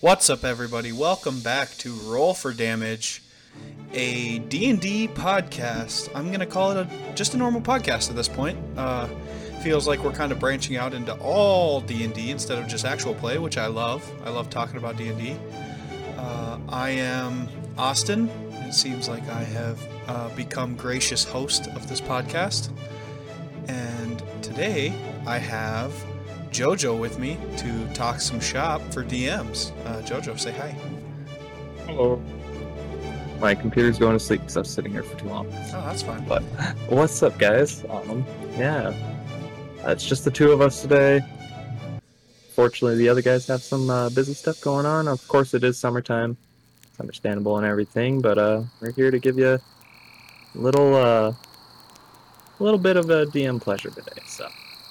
What's up, everybody? Welcome back to Roll for Damage, a D&D podcast. I'm gonna call it a just a normal podcast at this point. Uh, feels like we're kind of branching out into all D&D instead of just actual play, which I love. I love talking about D&D. Uh, I am Austin. It seems like I have uh, become gracious host of this podcast, and today I have Jojo with me to talk some shop for DMs. Uh, Jojo, say hi. Hello. My computer's going to sleep because I'm sitting here for too long. Oh, that's fine. But what's up, guys? Um, yeah, uh, it's just the two of us today. Fortunately, the other guys have some uh, busy stuff going on. Of course, it is summertime. It's understandable and everything, but uh, we're here to give you a little, uh, a little bit of a DM pleasure today. So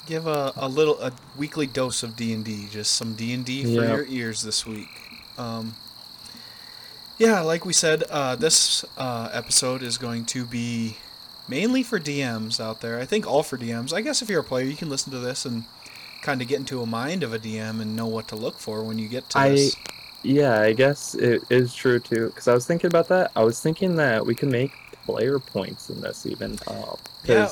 Give a, a little a weekly dose of D and D, just some D and D for your ears this week. Um, yeah, like we said, uh, this uh, episode is going to be mainly for DMs out there. I think all for DMs. I guess if you're a player, you can listen to this and kind of get into a mind of a DM and know what to look for when you get to I- this. Yeah, I guess it is true too. Because I was thinking about that. I was thinking that we can make player points in this even. Because Yeah.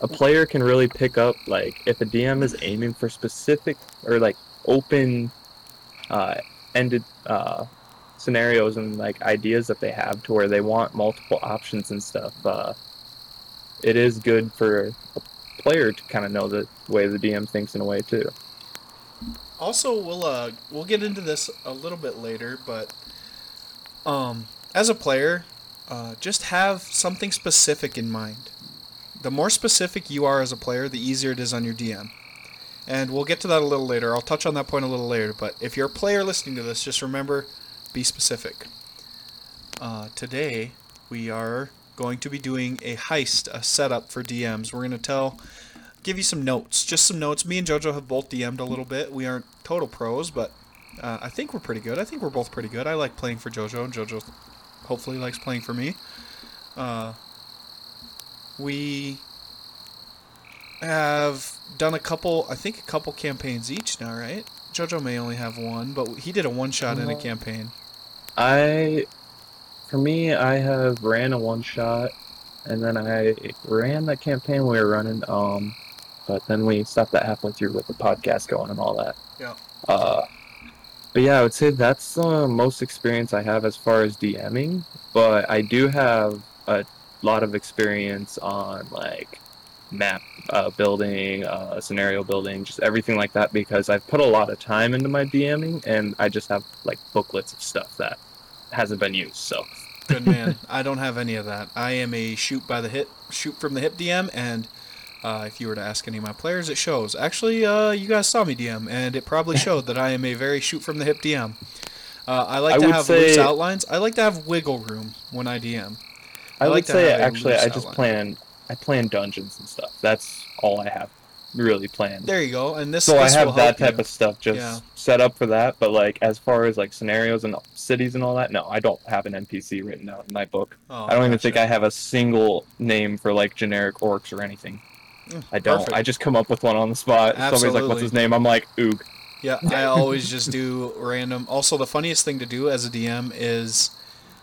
A player can really pick up, like, if a DM is aiming for specific or, like, open uh, ended uh, scenarios and, like, ideas that they have to where they want multiple options and stuff. Uh, it is good for a player to kind of know the way the DM thinks in a way too. Also, we'll uh we'll get into this a little bit later, but um as a player, uh, just have something specific in mind. The more specific you are as a player, the easier it is on your DM. And we'll get to that a little later. I'll touch on that point a little later, but if you're a player listening to this, just remember be specific. Uh, today, we are going to be doing a heist, a setup for DMs. We're going to tell give you some notes, just some notes. Me and JoJo have both DM'd a little bit. We aren't total pros, but uh, I think we're pretty good. I think we're both pretty good. I like playing for JoJo, and JoJo hopefully likes playing for me. Uh, we have done a couple, I think a couple campaigns each now, right? JoJo may only have one, but he did a one shot in a campaign. I, for me, I have ran a one shot, and then I ran that campaign we were running. Um, but then we stopped that halfway through with the podcast going and all that. Yeah. Uh, but yeah, I would say that's the most experience I have as far as DMing. But I do have a lot of experience on like map uh, building, uh, scenario building, just everything like that because I've put a lot of time into my DMing, and I just have like booklets of stuff that hasn't been used. So Good man. I don't have any of that. I am a shoot by the hip, shoot from the hip DM, and uh, if you were to ask any of my players, it shows. Actually, uh, you guys saw me DM, and it probably showed that I am a very shoot from the hip DM. Uh, I like I to have loose outlines. I like to have wiggle room when I DM. I, I like to say actually I just plan I plan dungeons and stuff. That's all I have really planned. There you go. And this, so I this will have that type you. of stuff just Yeah. set up for that. But like as far as like scenarios and cities and all that, no, I don't have an NPC written out in my book. Oh, I don't even think I have a single name for like generic orcs or anything. Mm, I don't. perfect. I just come up with one on the spot. Somebody's like, "What's his name?" I'm like, "Oog." Yeah, I always just do random. Also, the funniest thing to do as a DM is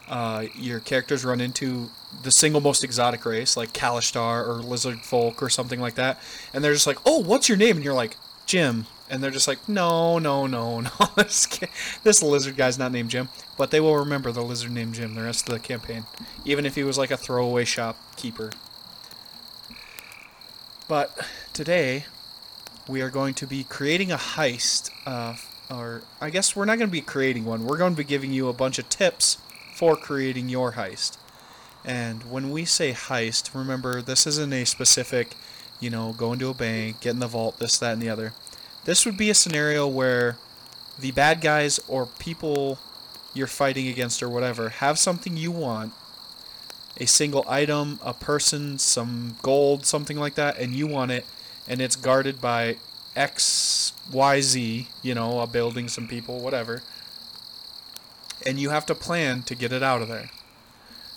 uh, your characters run into the single most exotic race, like Kalashtar or Lizard Folk or something like that, and they're just like, "Oh, what's your name?" And you're like, "Jim," and they're just like, "No, no, no, no. this, this lizard guy's not named Jim." But they will remember the lizard named Jim the rest of the campaign, even if he was like a throwaway shopkeeper. But today, we are going to be creating a heist. Uh, or I guess we're not going to be creating one. We're going to be giving you a bunch of tips for creating your heist. And when we say heist, remember this isn't a specific, you know, go into a bank, get in the vault, this, that, and the other. This would be a scenario where the bad guys or people you're fighting against or whatever have something you want a single item, a person, some gold, something like that, and you want it, and it's guarded by X, Y, Z, you know, a building, some people, whatever. And you have to plan to get it out of there.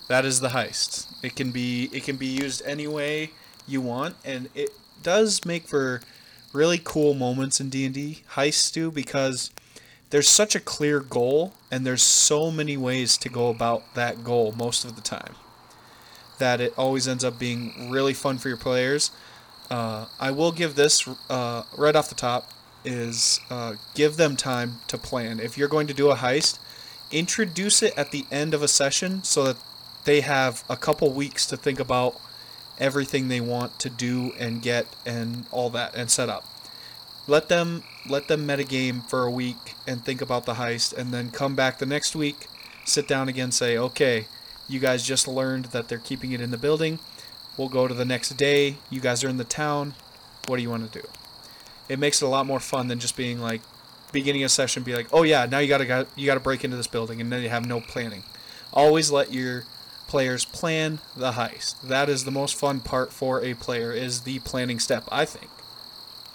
That is the heist. It can be it can be used any way you want, and it does make for really cool moments in D and D heists do because there's such a clear goal and there's so many ways to go about that goal most of the time that it always ends up being really fun for your players. Uh, I will give this uh, right off the top is uh, give them time to plan. If you're going to do a heist, introduce it at the end of a session so that they have a couple weeks to think about everything they want to do and get and all that and set up. Let them let them metagame for a week and think about the heist and then come back the next week, sit down again, say, okay, you guys just learned that they're keeping it in the building. We'll go to the next day. You guys are in the town. What do you want to do? It makes it a lot more fun than just being like beginning a session be like, "Oh yeah, now you got to you got to break into this building," and then you have no planning. Always let your players plan the heist. That is the most fun part for a player is the planning step, I think.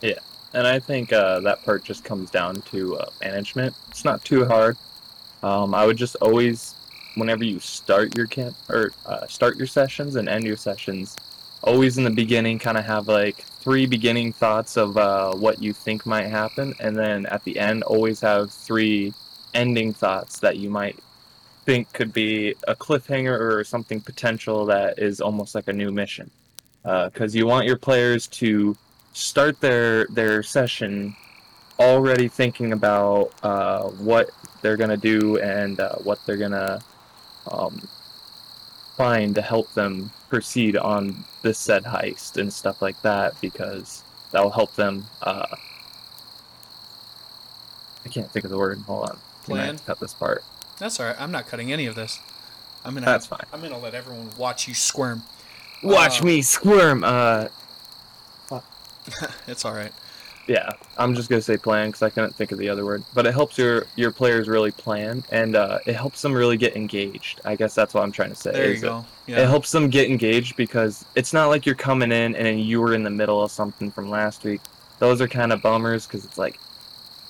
Yeah, and I think uh, that part just comes down to uh, management. It's not too hard. Um, I would just always, whenever you start your camp or uh, start your sessions and end your sessions, always in the beginning, kind of have like three beginning thoughts of uh, what you think might happen, and then at the end, always have three ending thoughts that you might think could be a cliffhanger or something potential that is almost like a new mission. Because uh, you want your players to start their their session already thinking about uh, what they're gonna do and uh, what they're gonna um, find to help them proceed on this said heist and stuff like that because that will help them. Uh, I can't think of the word. Hold on. Plan. Cut this part. That's all right. I'm not cutting any of this. I'm gonna. That's fine. I'm gonna let everyone watch you squirm. Watch Uh, me squirm. Uh, it's all right. Yeah, I'm just gonna say plan because I couldn't think of the other word. But it helps your your players really plan, and uh, it helps them really get engaged. I guess that's what I'm trying to say. There you go. It Yeah. helps them get engaged because it's not like you're coming in and you were in the middle of something from last week. Those are kind of bummers because it's like,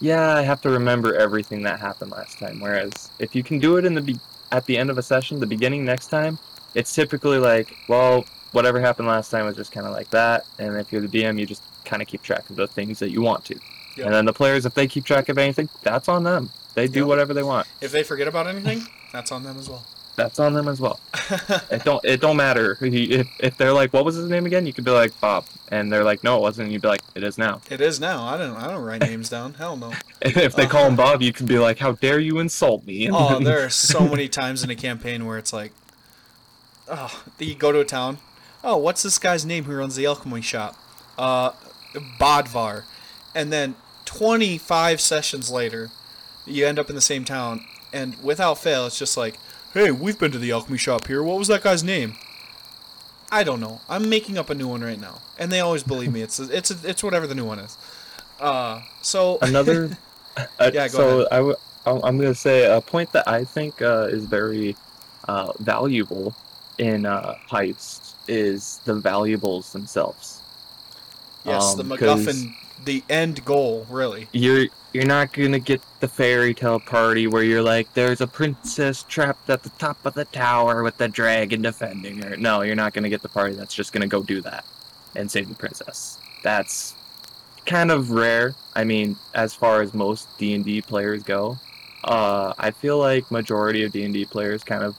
yeah, I have to remember everything that happened last time. Whereas if you can do it in the be- at the end of a session, the beginning next time, it's typically like, well, whatever happened last time was just kind of like that. And if you're the DM, you just kind of keep track of the things that you want to. Yep. And then the players, if they keep track of anything, that's on them. They do Yep. whatever they want. If they forget about anything, that's on them as well. That's on them as well. It don't it don't matter if if they're like what was his name again you could be like Bob and they're like no it wasn't and you'd be like it is now it is now. I don't. I don't write names down. Hell no. if they call him Bob you could be like how dare you insult me Oh, there are so many times in a campaign where it's like, oh, you go to a town. Oh, what's this guy's name who runs the alchemy shop? Uh, Bodvar. And then 25 sessions later, you end up in the same town, and without fail, it's just like, hey, we've been to the alchemy shop here. What was that guy's name? I don't know. I'm making up a new one right now, and they always believe me. It's it's it's whatever the new one is. Uh, so another uh, Yeah, go so ahead. I w- I'm gonna say a point that I think uh, is very uh, valuable in uh, heists is the valuables themselves yes, the um, 'cause- MacGuffin, the end goal, really. you're you're not gonna get the fairy tale party where you're like there's a princess trapped at the top of the tower with the dragon defending her no you're not gonna get the party that's just gonna go do that and save the princess that's kind of rare i mean as far as most d&d players go uh, i feel like majority of d&d players kind of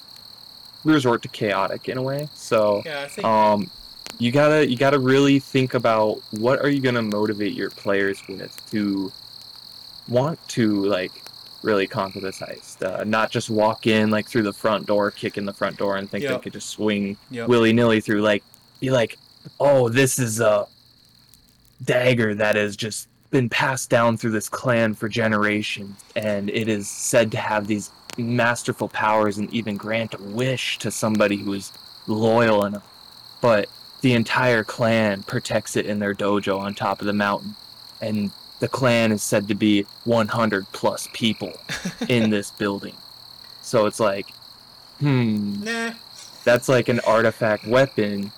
resort to chaotic in a way so Yeah, I think. um you gotta you gotta really think about what are you gonna motivate your players with to want to like really conquer this heist. Uh, not just walk in like through the front door kick in the front door and think they could just swing Yep. willy-nilly through like be like oh this is a dagger that has just been passed down through this clan for generations and it is said to have these masterful powers and even grant a wish to somebody who is loyal enough. But the entire clan protects it in their dojo on top of the mountain. And the clan is said to be 100 plus people in this building. So it's like hmm nah. that's like an artifact weapon.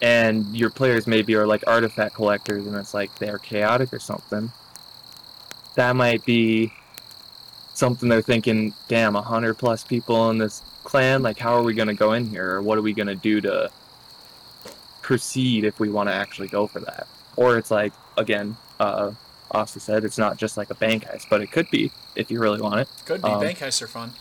And your players maybe are like artifact collectors and it's like they're chaotic or something. That might be something they're thinking damn 100 plus people in this clan? Like how are we going to go in here? Or what are we going to do to proceed if we want to actually go for that or it's like again uh Austin said, it's not just like a bank heist, but it could be if you really want it. Could be. Um, Bank heists are fun.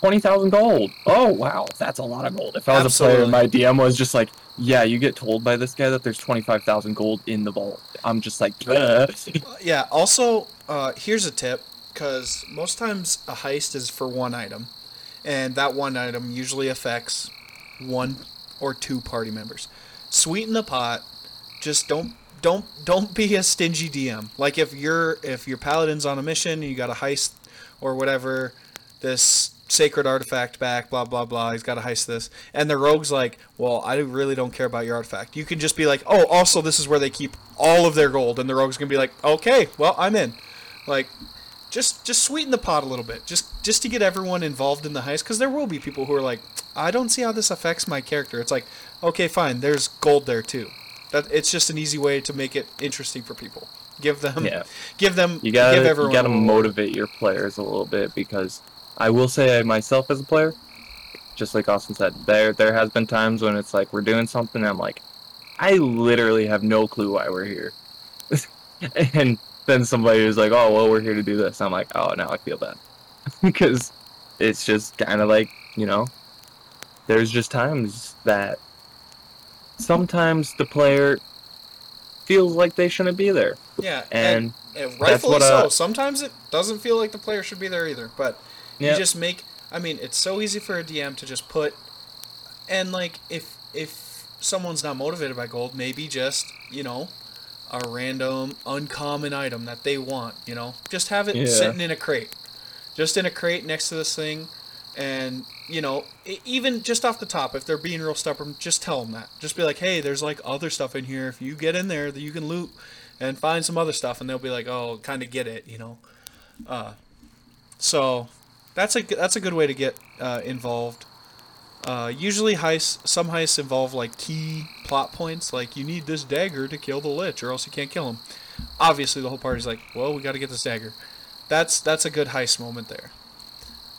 Twenty thousand gold. Oh wow, that's a lot of gold. If I was Absolutely. a player, my DM was just like, yeah, you get told by this guy that there's twenty five thousand gold in the vault. I'm just like. Yeah. Also, uh, here's a tip, because most times a heist is for one item, and that one item usually affects one or two party members. Sweeten the pot. Just don't don't don't be a stingy DM. Like if you're if your paladin's on a mission, you got a heist or whatever, this sacred artifact back, blah blah blah. He's got to heist this, and the rogue's like, "Well, I really don't care about your artifact." You can just be like, "Oh, also this is where they keep all of their gold," and the rogue's gonna be like, "Okay, well, I'm in." Like, just just sweeten the pot a little bit, just just to get everyone involved in the heist, because there will be people who are like, "I don't see how this affects my character." It's like, okay, fine, there's gold there too. That it's just an easy way to make it interesting for people. Give them, Yeah. give them, You gotta give everyone you gotta motivate your players a little bit because I will say I myself as a player, just like Austin said, there there has been times when it's like we're doing something and I'm like, I literally have no clue why we're here. and then somebody is like, Oh well we're here to do this. I'm like, Oh now I feel bad. because it's just kinda like, you know, there's just times that sometimes the player feels like they shouldn't be there. Yeah, And And That's rightfully so. uh, Sometimes it doesn't feel like the player should be there either. But Yeah. you just make. I mean, it's so easy for a DM to just put, and like if if someone's not motivated by gold, maybe just you know, a random uncommon item that they want. You know, just have it Yeah. sitting in a crate, just in a crate next to this thing, and you know, even just off the top, if they're being real stubborn, just tell them that. Just be like, hey, there's like other stuff in here. If you get in there, that you can loot and find some other stuff, and they'll be like, oh, kind of get it, you know. Uh, so that's a that's a good way to get uh, involved. Uh, usually heists, some heists involve like key plot points, like you need this dagger to kill the lich, or else you can't kill him. Obviously, the whole party's like, well, we got to get this dagger. That's that's a good heist moment there.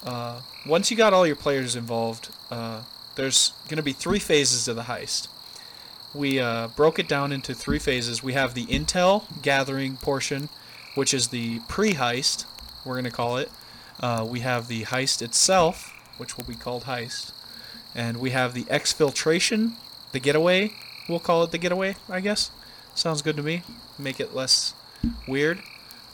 Uh, once you got all your players involved, uh, there's gonna be three phases to the heist we uh, broke it down into three phases. We have the intel gathering portion, which is the pre-heist, we're going to call it. Uh, we have the heist itself, which will be called heist. And we have the exfiltration, the getaway. We'll call it the getaway, I guess. Sounds good to me. Make it less weird.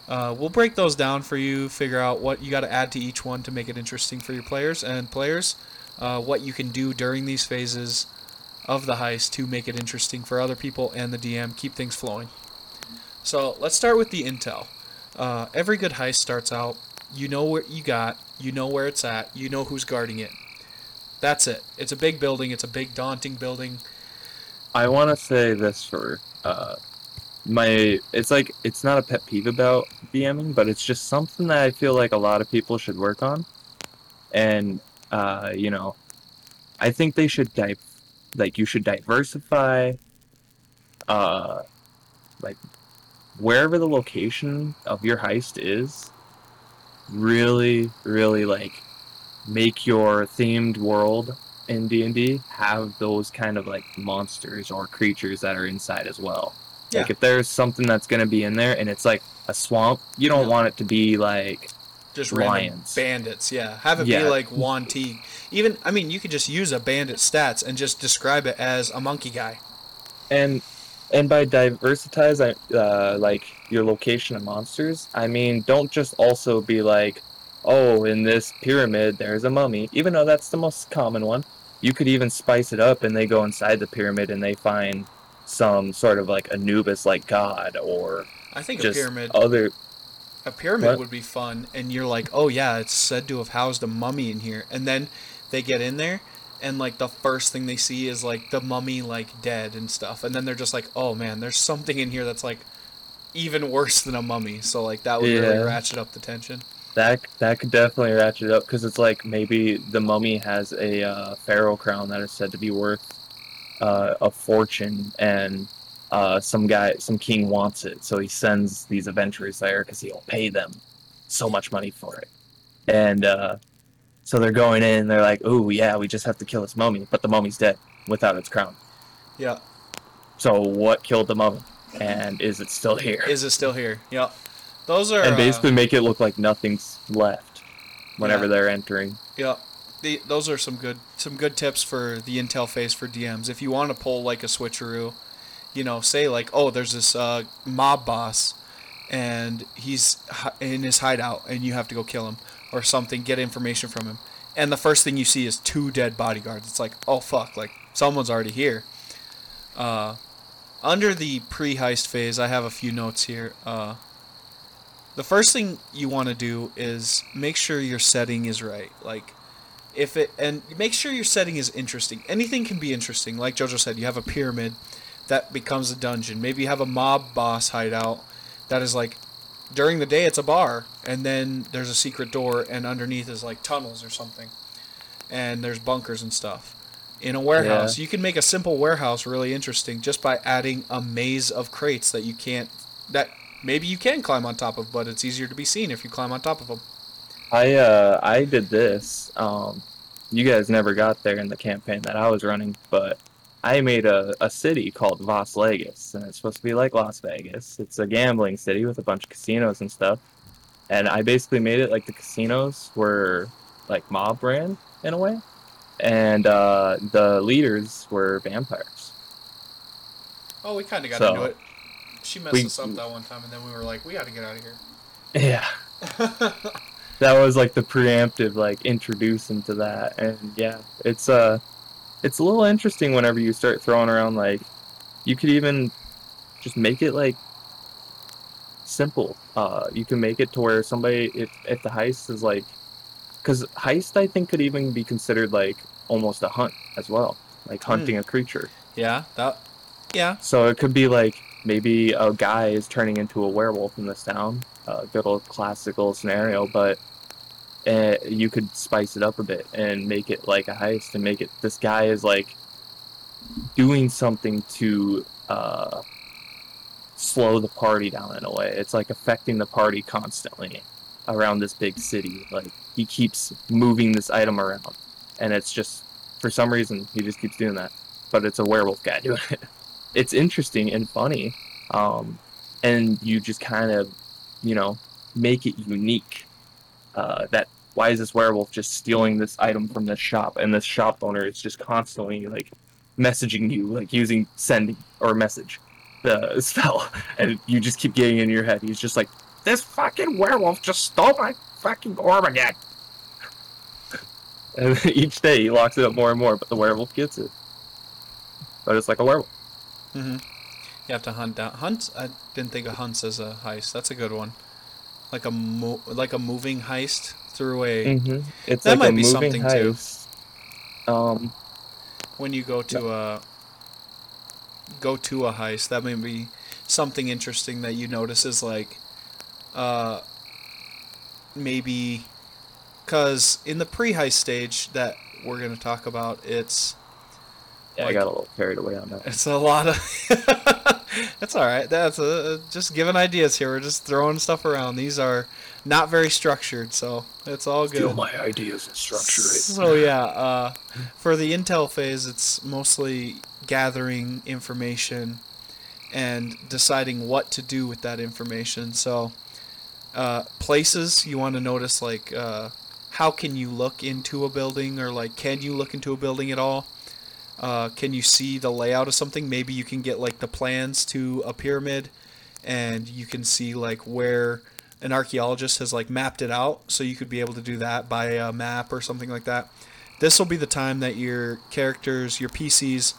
Uh, we'll break those down for you, figure out what you got to add to each one to make it interesting for your players and players, uh, what you can do during these phases of the heist to make it interesting for other people and the DM, keep things flowing. So let's start with the intel. Uh, every good heist starts out, you know what you got, you know where it's at, you know who's guarding it. That's it. It's a big building, it's a big daunting building. I want to say this for uh, my. It's like it's not a pet peeve about DMing, but it's just something that I feel like a lot of people should work on. And uh, you know, I think they should di- like you should diversify. Uh, like wherever the location of your heist is, really, really like make your themed world in D&D have those kind of like monsters or creatures that are inside as well. Like if there's something that's going to be in there and it's like a swamp, you don't Yeah. want it to be like Just Lions. bandits, yeah. Have it be like T. Even, I mean, you could just use a bandit stats and just describe it as a monkey guy. and and by diversitize uh, like your location of monsters, I mean don't just also be like, oh, in this pyramid there's a mummy, even though that's the most common one. You could even spice it up and they go inside the pyramid and they find some sort of like Anubis like god or I think a pyramid other a pyramid What? would be fun and you're like oh yeah it's said to have housed a mummy in here and then they get in there and like the first thing they see is like the mummy like dead and stuff and then they're just like oh man there's something in here that's like even worse than a mummy so like that would really ratchet up the tension that that could definitely ratchet up because it's like maybe the mummy has a uh, pharaoh crown that is said to be worth uh, a fortune and uh, some guy some king wants it so he sends these adventurers there because he'll pay them so much money for it and uh, so they're going in and they're like oh yeah we just have to kill this mummy but the mummy's dead without its crown yeah so what killed the mummy and is it still here? Is it still here? Yep. Those are and uh, basically make it look like nothing's left whenever Yeah. they're entering. Yep. The, those are some good some good tips for the intel phase for DMs. If you want to pull like a switcheroo, you know, say like, oh, there's this uh, mob boss, and he's in his hideout, and you have to go kill him or something. Get information from him, and the first thing you see is two dead bodyguards. It's like, oh fuck, like someone's already here. Uh, under the pre-heist phase, I have a few notes here. Uh, the first thing you want to do is make sure your setting is right. Like, if it and make sure your setting is interesting. Anything can be interesting. Like Jojo said, you have a pyramid that becomes a dungeon. Maybe you have a mob boss hideout that is like during the day it's a bar, and then there's a secret door, and underneath is like tunnels or something, and there's bunkers and stuff. In a warehouse, Yeah. you can make a simple warehouse really interesting just by adding a maze of crates that you can't that maybe you can climb on top of, but it's easier to be seen if you climb on top of them. I uh I did this. Um, you guys never got there in the campaign that I was running, but I made a, a city called Las Vegas, and it's supposed to be like Las Vegas. It's a gambling city with a bunch of casinos and stuff. And I basically made it like the casinos were like mob ran in a way, and uh, the leaders were vampires. Oh, we kind of got So, into it. She messed we- us up that one time, and then we were like, we got to get out of here. Yeah. that was like the preemptive like introduce into that and yeah it's uh it's a little interesting whenever you start throwing around like you could even just make it like simple uh you can make it to where somebody if if the heist is like because heist i think could even be considered like almost a hunt as well like hunting a creature yeah, that. Yeah. so it could be like maybe a guy is turning into a werewolf in this town. A good old classical scenario, but uh, you could spice it up a bit and make it like a heist and make it this guy is like doing something to uh, slow the party down in a way. It's like affecting the party constantly around this big city. Like he keeps moving this item around, and it's just for some reason he just keeps doing that. But it's a werewolf guy doing it it's interesting and funny um, and you just kind of you know make it unique uh, that why is this werewolf just stealing this item from this shop? And this shop owner is just constantly like messaging you like using send or message the spell. And you just keep getting in your head. He's just like this fucking werewolf just stole my fucking orb again. And each day he locks it up more and more but the werewolf gets it. But it's like a werewolf. Mm-hmm. You have to hunt down hunts. I didn't think of hunts as a heist. That's a good one. Like a mo- like a moving heist through a hmm It's That like might a be something, too. Um, when you go to a go to a heist. That may be something interesting that you notice is like, uh, maybe, because in the pre-heist stage that we're gonna talk about, it's yeah, I got a little carried away on that. It's a lot of. That's all right. That's uh just giving ideas here. We're just throwing stuff around. These are not very structured, so it's all good. my ideas and structure So yeah, uh, for the intel phase, it's mostly gathering information and deciding what to do with that information. So uh, places you want to notice, like uh, how can you look into a building, or like can you look into a building at all? Uh, can you see the layout of something? Maybe you can get like the plans to a pyramid, and you can see like where an archaeologist has like mapped it out, so you could be able to do that by a map or something like that. This will be the time that your characters, your PCs,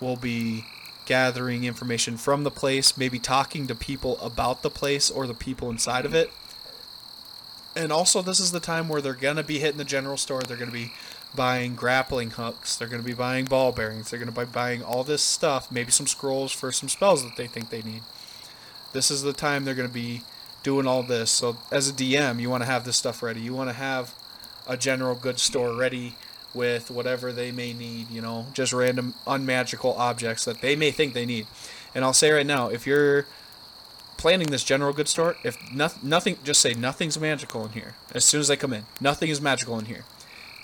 will be gathering information from the place, maybe talking to people about the place or the people inside of it. And also, this is the time where they're gonna be hitting the general store. They're gonna be buying grappling hooks. They're gonna be buying ball bearings. They're gonna be buying all this stuff. Maybe some scrolls for some spells that they think they need. This is the time they're gonna be doing all this. So as a DM, you want to have this stuff ready. You want to have a general goods store ready with whatever they may need. You know, just random unmagical objects that they may think they need. And I'll say right now, if you're planning this general goods store, if noth- nothing, just say nothing's magical in here. As soon as they come in, nothing is magical in here,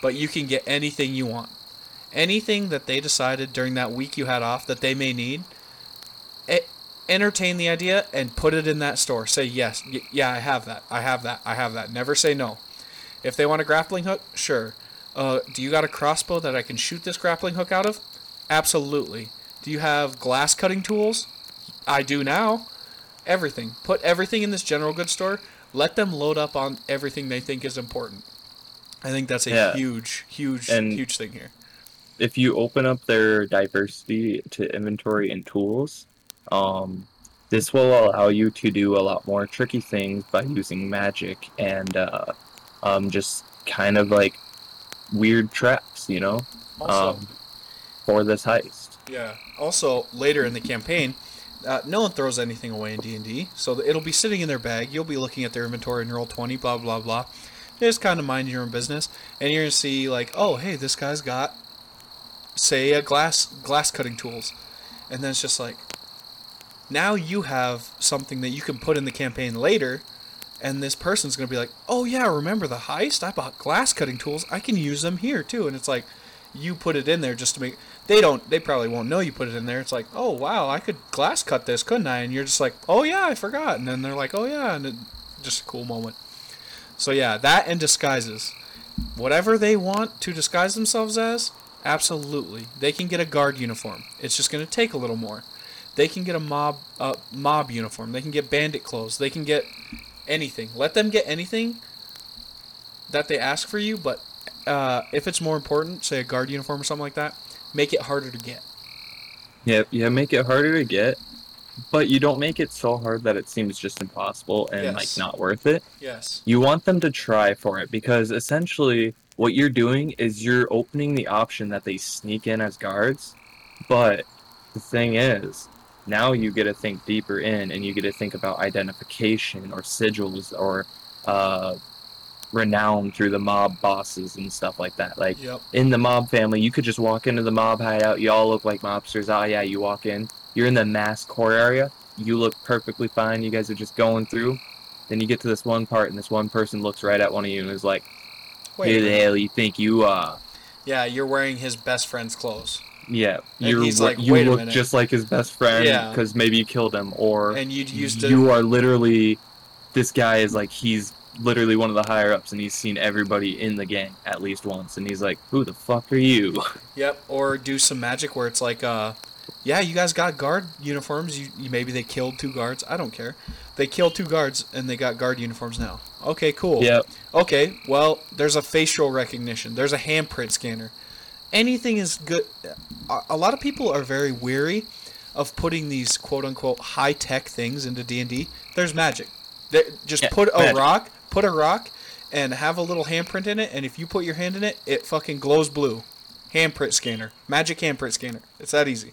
but you can get anything you want. Anything that they decided during that week you had off that they may need, it, entertain the idea and put it in that store. Say yes, y- yeah, I have that, I have that, I have that. Never say no. If they want a grappling hook, sure. Uh, do you got a crossbow that I can shoot this grappling hook out of? Absolutely. Do you have glass cutting tools? I do now. Everything. Put everything in this general goods store. Let them load up on everything they think is important. I think that's a Yeah. huge, huge, And- huge thing here. if you open up their diversity to inventory and tools, um, this will allow you to do a lot more tricky things by using magic and uh, um, just kind of like weird traps, you know, Also, um, for this heist. Yeah. Also, later in the campaign, uh, no one throws anything away in D and D, so it'll be sitting in their bag. You'll be looking at their inventory and roll twenty, blah blah blah. Just kind of mind your own business, and you're gonna see like, oh hey, this guy's got, say, a glass glass cutting tools, and then it's just like, now you have something that you can put in the campaign later. And this person's gonna be like, "Oh yeah, remember the heist? I bought glass cutting tools. I can use them here too." And it's like, you put it in there just to make they don't they probably won't know you put it in there it's like oh wow i could glass cut this couldn't i and you're just like oh yeah i forgot and then they're like oh yeah and it, just a cool moment so yeah that and disguises. Whatever they want to disguise themselves as absolutely. They can get a guard uniform. It's just going to take a little more. They can get a mob uh, mob uniform. They can get bandit clothes. They can get anything. Let them get anything that they ask for you but uh, if it's more important, say a guard uniform or something like that, make it harder to get. Yeah, yeah, make it harder to get, but you don't make it so hard that it seems just impossible and Yes. like not worth it. Yes. You want them to try for it because essentially what you're doing is you're opening the option that they sneak in as guards. But the thing is, now you get to think deeper in and you get to think about identification or sigils or uh, renown through the mob bosses and stuff like that. Like Yep. in the mob family, you could just walk into the mob hideout. You all look like mobsters. Oh yeah, you walk in. You're in the mass core area. You look perfectly fine. You guys are just going through. Then you get to this one part, and this one person looks right at one of you and is like, Wait. "Who the hell you think you are?" Yeah, you're wearing his best friend's clothes, Yeah, And you're he's like, you "Wait a look minute." just like his best friend Yeah. because maybe you killed him, or and you used to. you are literally. This guy is like he's literally one of the higher ups, and he's seen everybody in the gang at least once, and he's like, "Who the fuck are you?" Yep. Or do some magic where it's like, uh, yeah, you guys got guard uniforms. You, you maybe they killed two guards. I don't care. They killed two guards and they got guard uniforms now. Okay, cool. yeah, Okay, well, there's a facial recognition. There's a handprint scanner. Anything is good. A- lot of people are very weary of putting these quote unquote high tech things into D and D. There's magic. There, just Yeah, put a magic. rock, put a rock, and have a little handprint in it. And if you put your hand in it, it fucking glows blue. Handprint scanner, magic handprint scanner. It's that easy.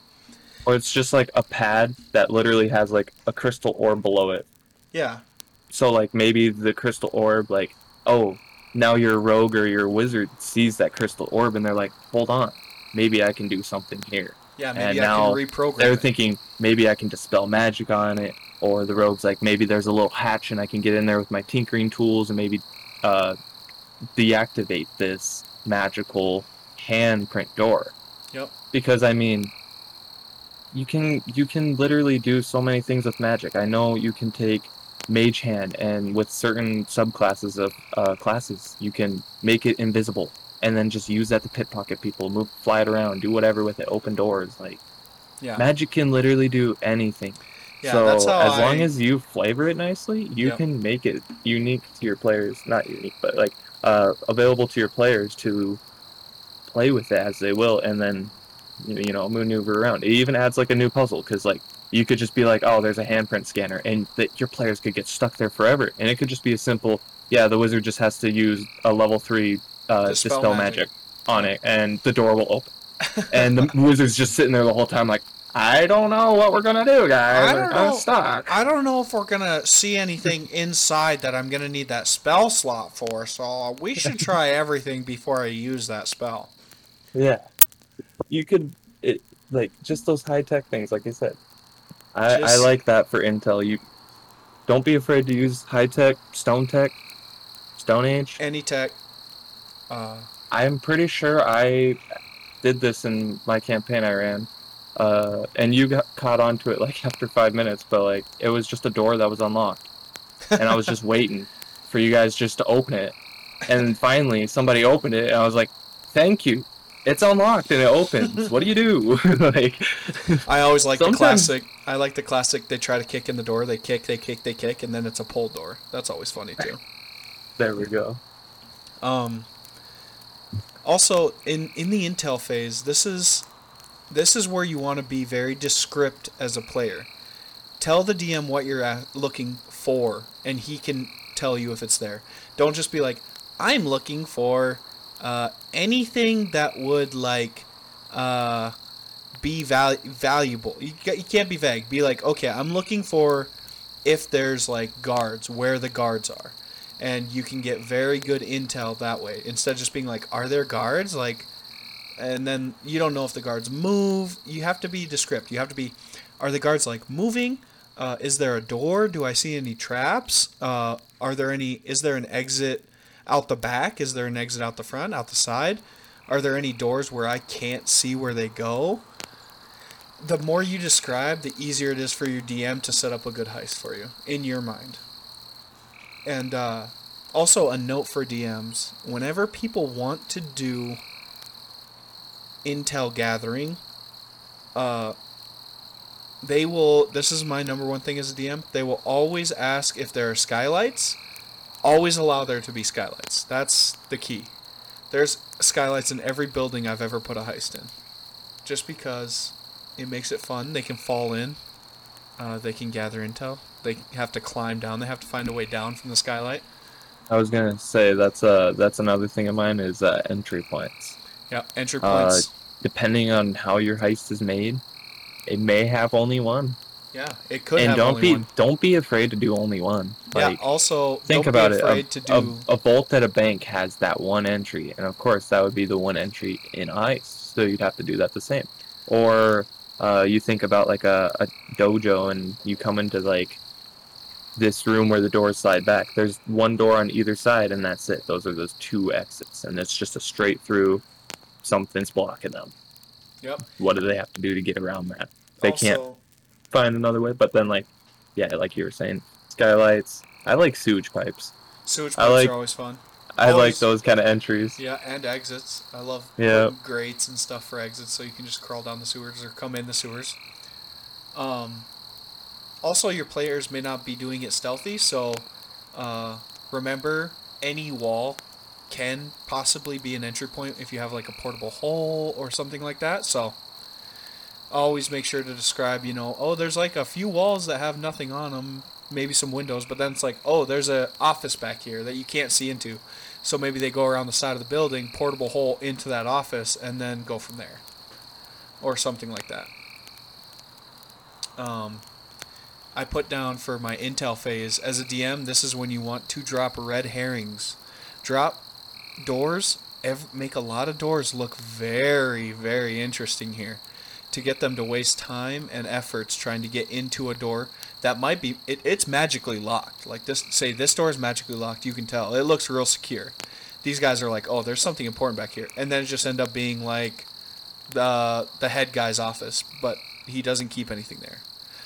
Or it's just like a pad that literally has like a crystal orb below it. Yeah, So like maybe the crystal orb, like, oh, now your rogue or your wizard sees that crystal orb and they're like, hold on, maybe I can do something here. yeah. And Maybe I now can reprogram. They're it. thinking maybe I can dispel magic on it, or the rogue's like maybe there's a little hatch and I can get in there with my tinkering tools and maybe uh, deactivate this magical handprint door. Yep. Because I mean, you can you can literally do so many things with magic. I know you can take mage hand and with certain subclasses of uh, classes you can make it invisible and then just use that to pickpocket people move fly it around do whatever with it open doors like Yeah. magic can literally do anything Yeah, so as I- long as you flavor it nicely you Yep. can make it unique to your players not unique but like uh, available to your players to play with it as they will and then you know maneuver around it even adds like a new puzzle because like you could just be like oh there's a handprint scanner and that your players could get stuck there forever and it could just be a simple yeah the wizard just has to use a level three uh, Dispel dispel, magic. magic. on it and the door will open and the wizard's just sitting there the whole time like i don't know what we're gonna do guys I we're don't kinda know. stuck I don't know if we're gonna see anything inside that I'm gonna need that spell slot for, so we should try everything before I use that spell. Yeah. You could it like just those high tech things, like I said. I, I like that for Intel. You don't be afraid to use high tech, stone tech, stone age. Any tech. Uh, I'm pretty sure I did this in my campaign I ran. uh, and you got caught onto it like after five minutes, but like it was just a door that was unlocked, and I was just waiting for you guys just to open it, and finally somebody opened it, and I was like, "Thank you." It's unlocked and it opens. what do you do? like, I always like the classic. I like the classic. They try to kick in the door. They kick. They kick. They kick, and then it's a pull door. That's always funny too. there we go. Um, also, in in the intel phase, this is this is where you want to be very descript as a player. Tell the DM what you're a looking for, and he can tell you if it's there. Don't just be like, "I'm looking for uh, anything that would like uh, be val- valuable." You, ca- you can't be vague. Be like, "Okay, I'm looking for if there's like guards, where the guards are." and you can get very good intel that way instead of just being like are there guards like and then you don't know if the guards move you have to be descriptive. you have to be are the guards like moving uh, is there a door do i see any traps uh, are there any is there an exit out the back is there an exit out the front out the side are there any doors where i can't see where they go the more you describe the easier it is for your dm to set up a good heist for you in your mind and uh, also a note for DMs: whenever people want to do intel gathering, uh, they will. This is my number one thing as a DM. They will always ask if there are skylights. Always allow there to be skylights. That's the key. There's skylights in every building I've ever put a heist in, just because it makes it fun. They can fall in. Uh, they can gather intel. They have to climb down. They have to find a way down from the skylight. I was gonna say that's uh that's another thing of mine is uh, entry points. Yeah, entry Uh, points. Depending on how your heist is made, it may have only one. Yeah, it could and have don't only be one. don't be afraid to do only one. Like yeah. Also, think don't about be it. A, to do. a, a vault at a bank has that one entry, and of course that would be the one entry in ice. So you'd have to do that the same. Or uh, you think about like a, a dojo, and you come into like this room where the doors slide back. There's one door on either side, and that's it. Those are those two exits, and it's just a straight through. Something's blocking them. yep. What do they have to do to get around that? They can't Also, find another way. But then, like, yeah, like you were saying, skylights. I like sewage pipes. Sewage I pipes like- are always fun. I like those kind of entries. Yeah, and exits. I love Yeah. grates and stuff for exits, so you can just crawl down the sewers or come in the sewers. Um, also, your players may not be doing it stealthy, so uh, remember any wall can possibly be an entry point if you have like a portable hole or something like that. So always make sure to describe, you know, oh, there's like a few walls that have nothing on them, maybe some windows, but then it's like, oh, there's a office back here that you can't see into. So maybe they go around the side of the building, portable hole into that office, and then go from there, or something like that. Um, I put down for my intel phase as a DM. This is when you want to drop red herrings. Drop doors. Ev- make a lot of doors look very, very interesting here. To get them to waste time and efforts trying to get into a door that might be it, it's magically locked. Like this, say this door is magically locked. You can tell it looks real secure. These guys are like, oh, there's something important back here, and then it just end up being like the the head guy's office, but he doesn't keep anything there.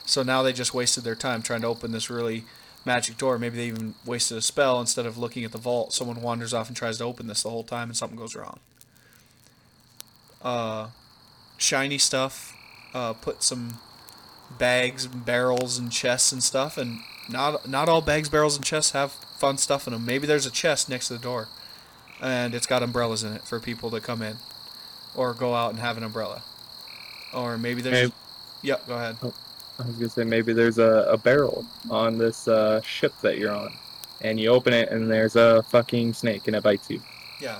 So now they just wasted their time trying to open this really magic door. Maybe they even wasted a spell instead of looking at the vault. Someone wanders off and tries to open this the whole time, and something goes wrong. Uh, shiny stuff. Uh, put some bags, and barrels, and chests and stuff. And not not all bags, barrels, and chests have fun stuff in them. Maybe there's a chest next to the door, and it's got umbrellas in it for people to come in, or go out and have an umbrella. Or maybe there's. Hey. Yep. Go ahead. I was gonna say maybe there's a, a barrel on this uh, ship that you're on, and you open it and there's a fucking snake and it bites you. Yeah.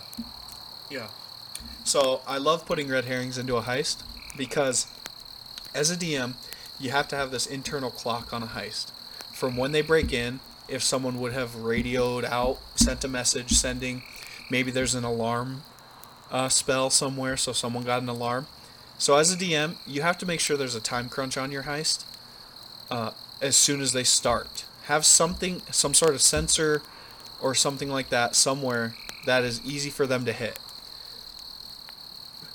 Yeah. So I love putting red herrings into a heist because as a DM, you have to have this internal clock on a heist. From when they break in, if someone would have radioed out, sent a message, sending, maybe there's an alarm uh, spell somewhere, so someone got an alarm. So as a DM, you have to make sure there's a time crunch on your heist uh, as soon as they start. Have something, some sort of sensor or something like that somewhere that is easy for them to hit.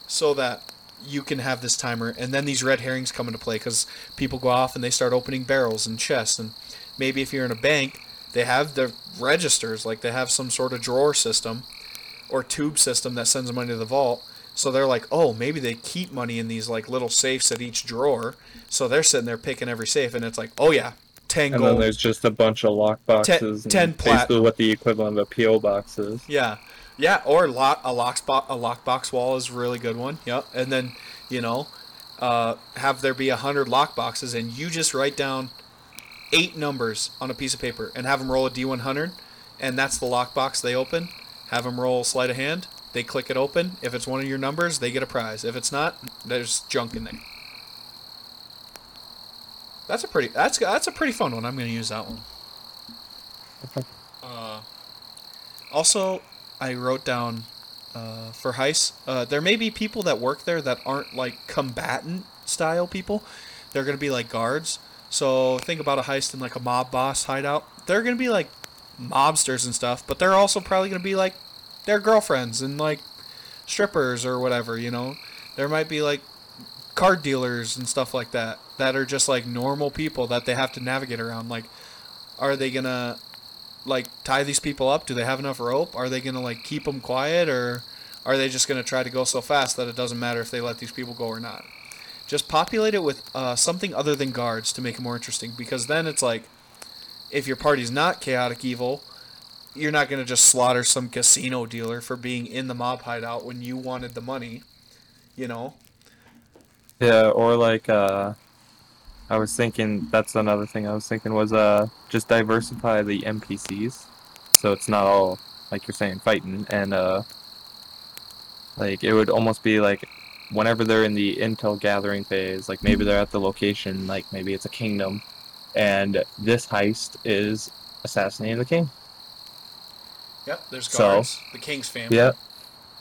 So that you can have this timer, and then these red herrings come into play because people go off and they start opening barrels and chests, and maybe if you're in a bank, they have the registers, like they have some sort of drawer system or tube system that sends money to the vault. So they're like, oh, maybe they keep money in these like little safes at each drawer. So they're sitting there picking every safe, and it's like, oh yeah, ten And gold. then there's just a bunch of lock boxes. and 10 plat- basically what the equivalent of a PO box is. Yeah, yeah, or lock a lock spot a lockbox wall is a really good one. Yep, and then you know, uh, have there be a hundred lockboxes, and you just write down eight numbers on a piece of paper and have them roll a d100, and that's the lockbox they open. Have them roll sleight of hand. They click it open. If it's one of your numbers, they get a prize. If it's not, there's junk in there. That's a pretty. That's that's a pretty fun one. I'm gonna use that one. Uh, also, I wrote down uh, for heist. Uh, there may be people that work there that aren't like combatant style people. They're gonna be like guards. So think about a heist in like a mob boss hideout. They're gonna be like mobsters and stuff, but they're also probably gonna be like their girlfriends and like strippers or whatever. You know, there might be like card dealers and stuff like that that are just like normal people that they have to navigate around. Like, are they gonna like tie these people up? Do they have enough rope? Are they gonna like keep them quiet, or are they just gonna try to go so fast that it doesn't matter if they let these people go or not? Just populate it with uh, something other than guards to make it more interesting, because then it's like, if your party's not chaotic evil, you're not gonna just slaughter some casino dealer for being in the mob hideout when you wanted the money, you know? Yeah, or like uh I was thinking that's another thing I was thinking was uh just diversify the NPCs. So it's not all like you're saying fighting and uh like it would almost be like whenever they're in the intel gathering phase, like maybe they're at the location, like maybe it's a kingdom and this heist is assassinating the king. Yep. There's So- guards. the king's family. Yep.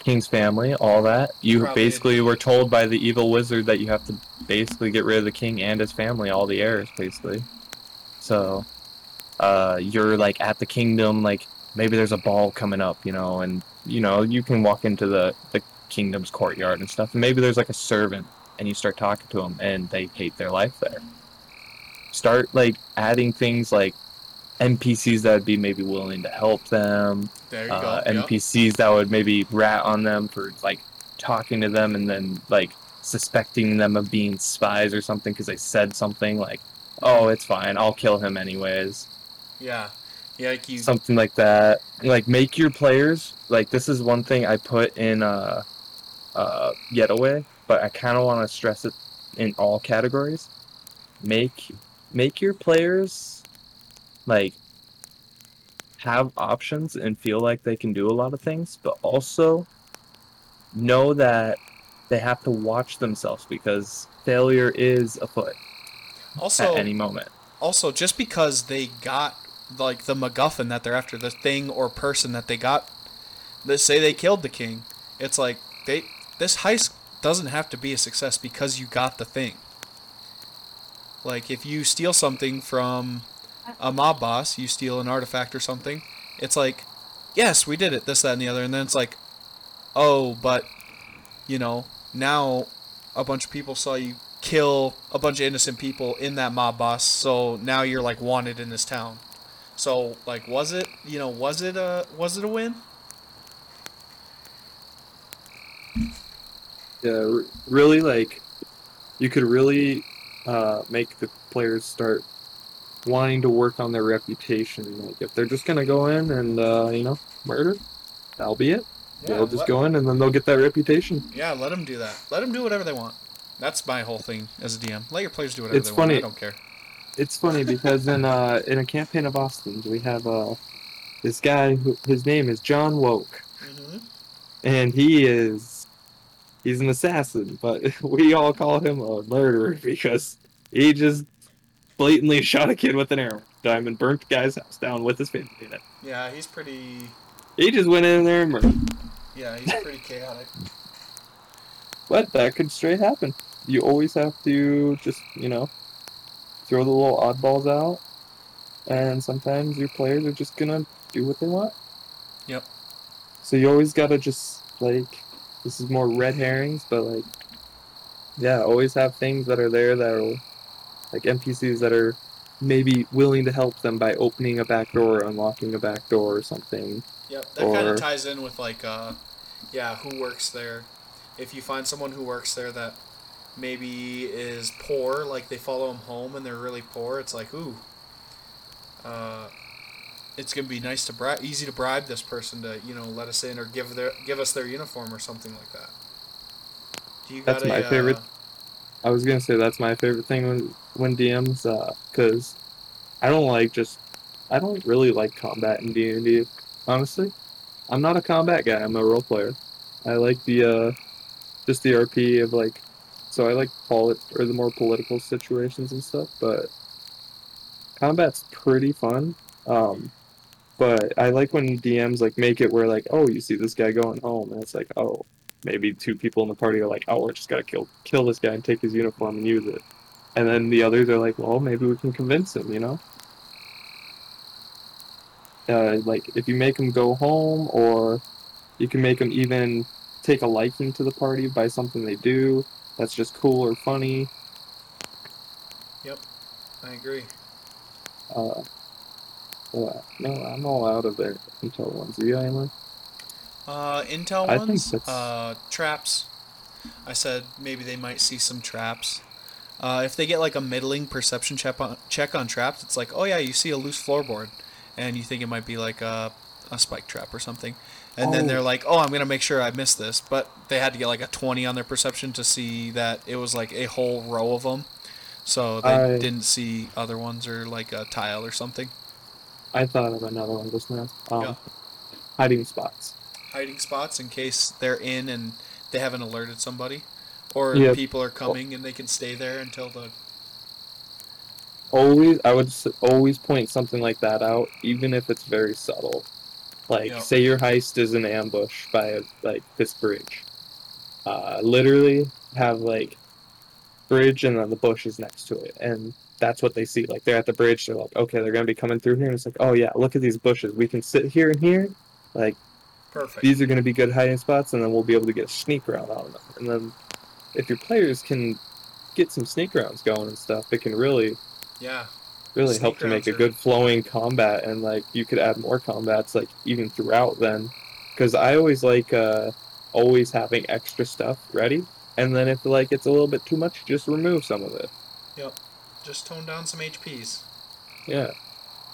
King's family, all that. You Probably- basically were told by the evil wizard that you have to basically get rid of the king and his family, all the heirs, basically. So, uh, you're like at the kingdom, like maybe there's a ball coming up, you know, and you know you can walk into the the kingdom's courtyard and stuff, and maybe there's like a servant, and you start talking to them, and they hate their life there. Start like adding things like NPCs that would be maybe willing to help them, There you uh, go. Yep. NPCs that would maybe rat on them for like talking to them and then like suspecting them of being spies or something because they said something like, "Oh, it's fine, I'll kill him anyways." Yeah. Yeah, like you. Something like that. Like make your players like this is one thing I put in uh, uh, Getaway, but I kind of want to stress it in all categories. Make make your players like have options and feel like they can do a lot of things, but also know that they have to watch themselves because failure is afoot also, at any moment. also, just because they got like the MacGuffin that they're after, the thing or person that they got, let's say they killed the king. It's like they this heist doesn't have to be a success because you got the thing. Like if you steal something from a mob boss, you steal an artifact or something. It's like, yes, we did it, this, that, and the other, and then it's like, oh, but you know, now a bunch of people saw you kill a bunch of innocent people in that mob boss, so now you're like wanted in this town. So like, was it you know was it a was it a win? Yeah, really, like, you could really uh, make the players start wanting to work on their reputation. Like, if they're just gonna go in and uh, you know murder, that'll be it. they'll just let, go in and then they'll get that reputation. Yeah, let them do that. Let them do whatever they want. That's my whole thing as a DM. Let your players do whatever It's they funny. want. I don't care. It's funny because in uh, in a campaign of Austin's, we have uh, this guy. Who, his name is John Woke. Mm-hmm. and he is he's an assassin but we all call him a murderer because he just blatantly shot a kid with an arrow dime and burnt the guy's house down with his family in it Yeah, he's pretty. he just went in there and murdered Yeah, he's pretty chaotic. but that could straight happen you always have to just you know throw the little oddballs out and sometimes your players are just gonna do what they want Yep. so you always gotta just like this is more red herrings but like yeah, always have things that are there that are like NPCs that are maybe willing to help them by opening a back door or unlocking a back door or something. Yep, that kind of ties in with like, uh, yeah, who works there. If you find someone who works there that maybe is poor, like they follow them home and they're really poor, it's like, ooh, uh, it's gonna be nice to bribe, easy to bribe this person to, you know, let us in or give their give us their uniform or something like that. Do you That's got a, my favorite- uh, I was gonna say that's my favorite thing when when DMs, uh, cause I don't like just I don't really like combat in D and D. Honestly, I'm not a combat guy. I'm a role player. I like the uh, just the RP of like, so I like polit or the more political situations and stuff. But combat's pretty fun. Um, but I like when DMs like make it where like, oh, you see this guy going home, and it's like, oh, maybe two people in the party are like, oh, we're just gotta kill kill this guy and take his uniform and use it. And then the others are like, well, maybe we can convince him, you know? Uh, like, if you make him go home, or you can make him even take a liking to the party by something they do that's just cool or funny. Yep, I agree. Uh, well, no, I'm all out of intel ones. Are you, Aimler? Uh, intel I ones, uh, traps. I said maybe they might see some traps. Uh, if they get like a middling perception check on check on traps, it's like, oh yeah, you see a loose floorboard, and you think it might be like a, a spike trap or something, and then Oh. they're like, oh, I'm gonna make sure I miss this, but they had to get like a 20 on their perception to see that it was like a whole row of them, so they I- didn't see other ones or like a tile or something. I thought of another one just now. Um, Yeah. Hiding spots. Hiding spots in case they're in and they haven't alerted somebody, or people are coming and they can stay there until the. always i would always point something like that out even if it's very subtle. Like Yeah. say your heist is an ambush by like this bridge. Uh literally have like bridge and then the bush is next to it and that's what they see. Like they're at the bridge they're like okay they're gonna be coming through here and it's like oh yeah look at these bushes. We can sit here and here. Like Perfect. these are gonna be good hiding spots and then we'll be able to get a sneak round out of them and then if your players can get some sneak rounds going and stuff it can really yeah. really Sneak help to make a good flowing combat and like you could add more combats like even throughout then because i always like uh always having extra stuff ready and then if like it's a little bit too much just remove some of it Yep, Just tone down some HPs. yeah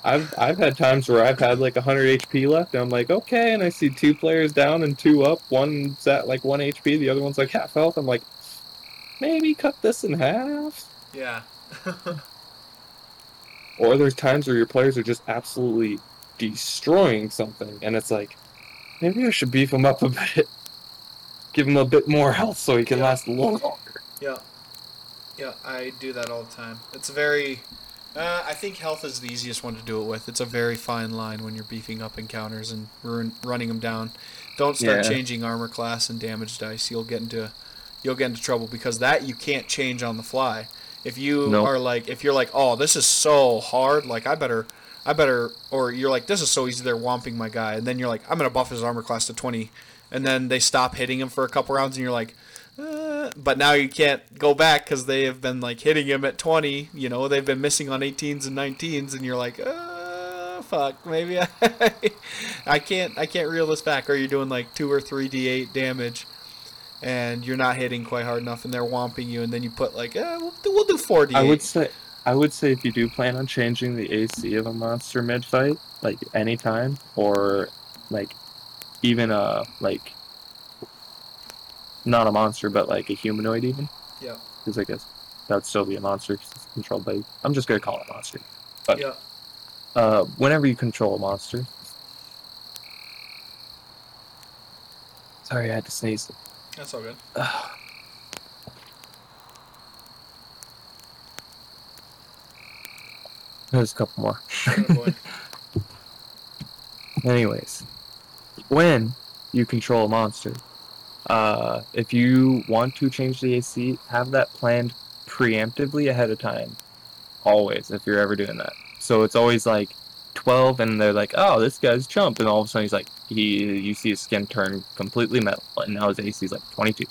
i've i've had times where i've had like 100 hp left and i'm like okay and i see two players down and two up one's at like 1 hp the other one's like half health i'm like maybe cut this in half Yeah. Or there's times where your players are just absolutely destroying something, and it's like, maybe I should beef him up a bit, give him a bit more health so he can Yeah. last a little longer. yeah. Yeah, I do that all the time. It's very. Uh, I think health is the easiest one to do it with. It's a very fine line when you're beefing up encounters and run, running them down. Don't start Yeah. changing armor class and damage dice. You'll get into you'll get into trouble because that you can't change on the fly. If you No. are like if you're like, "Oh, this is so hard, like I better I better or you're like, "This is so easy, they're whomping my guy." And then you're like, "I'm going to buff his armor class to 20." And then they stop hitting him for a couple rounds and you're like, uh, but now you can't go back because they have been like hitting him at 20 you know? They've been missing on 18s and 19s and you're like uh, fuck maybe I, I can't i can't reel this back. Or you're doing like 2 or 3 d8 damage and you're not hitting quite hard enough and they're whomping you and then you put like eh, we'll, do- we'll do 4 d8 I would say, I would say if you do plan on changing the AC of a monster mid fight, like anytime, or like even a like not a monster, but like a humanoid even. Yeah. Because I guess that'd still be a monster 'cause it's controlled by. I'm just gonna call it a monster. But yeah uh, whenever you control a monster. Sorry, I had to sneeze. that's all good There's a couple more. Oh. Anyways, when you control a monster, uh, if you want to change the AC, have that planned preemptively ahead of time. Always, if you're ever doing that. So it's always like 12, and they're like, "Oh, this guy's chump," and all of a sudden he's like, he, you see his skin turn completely metal, and now his AC is like 22.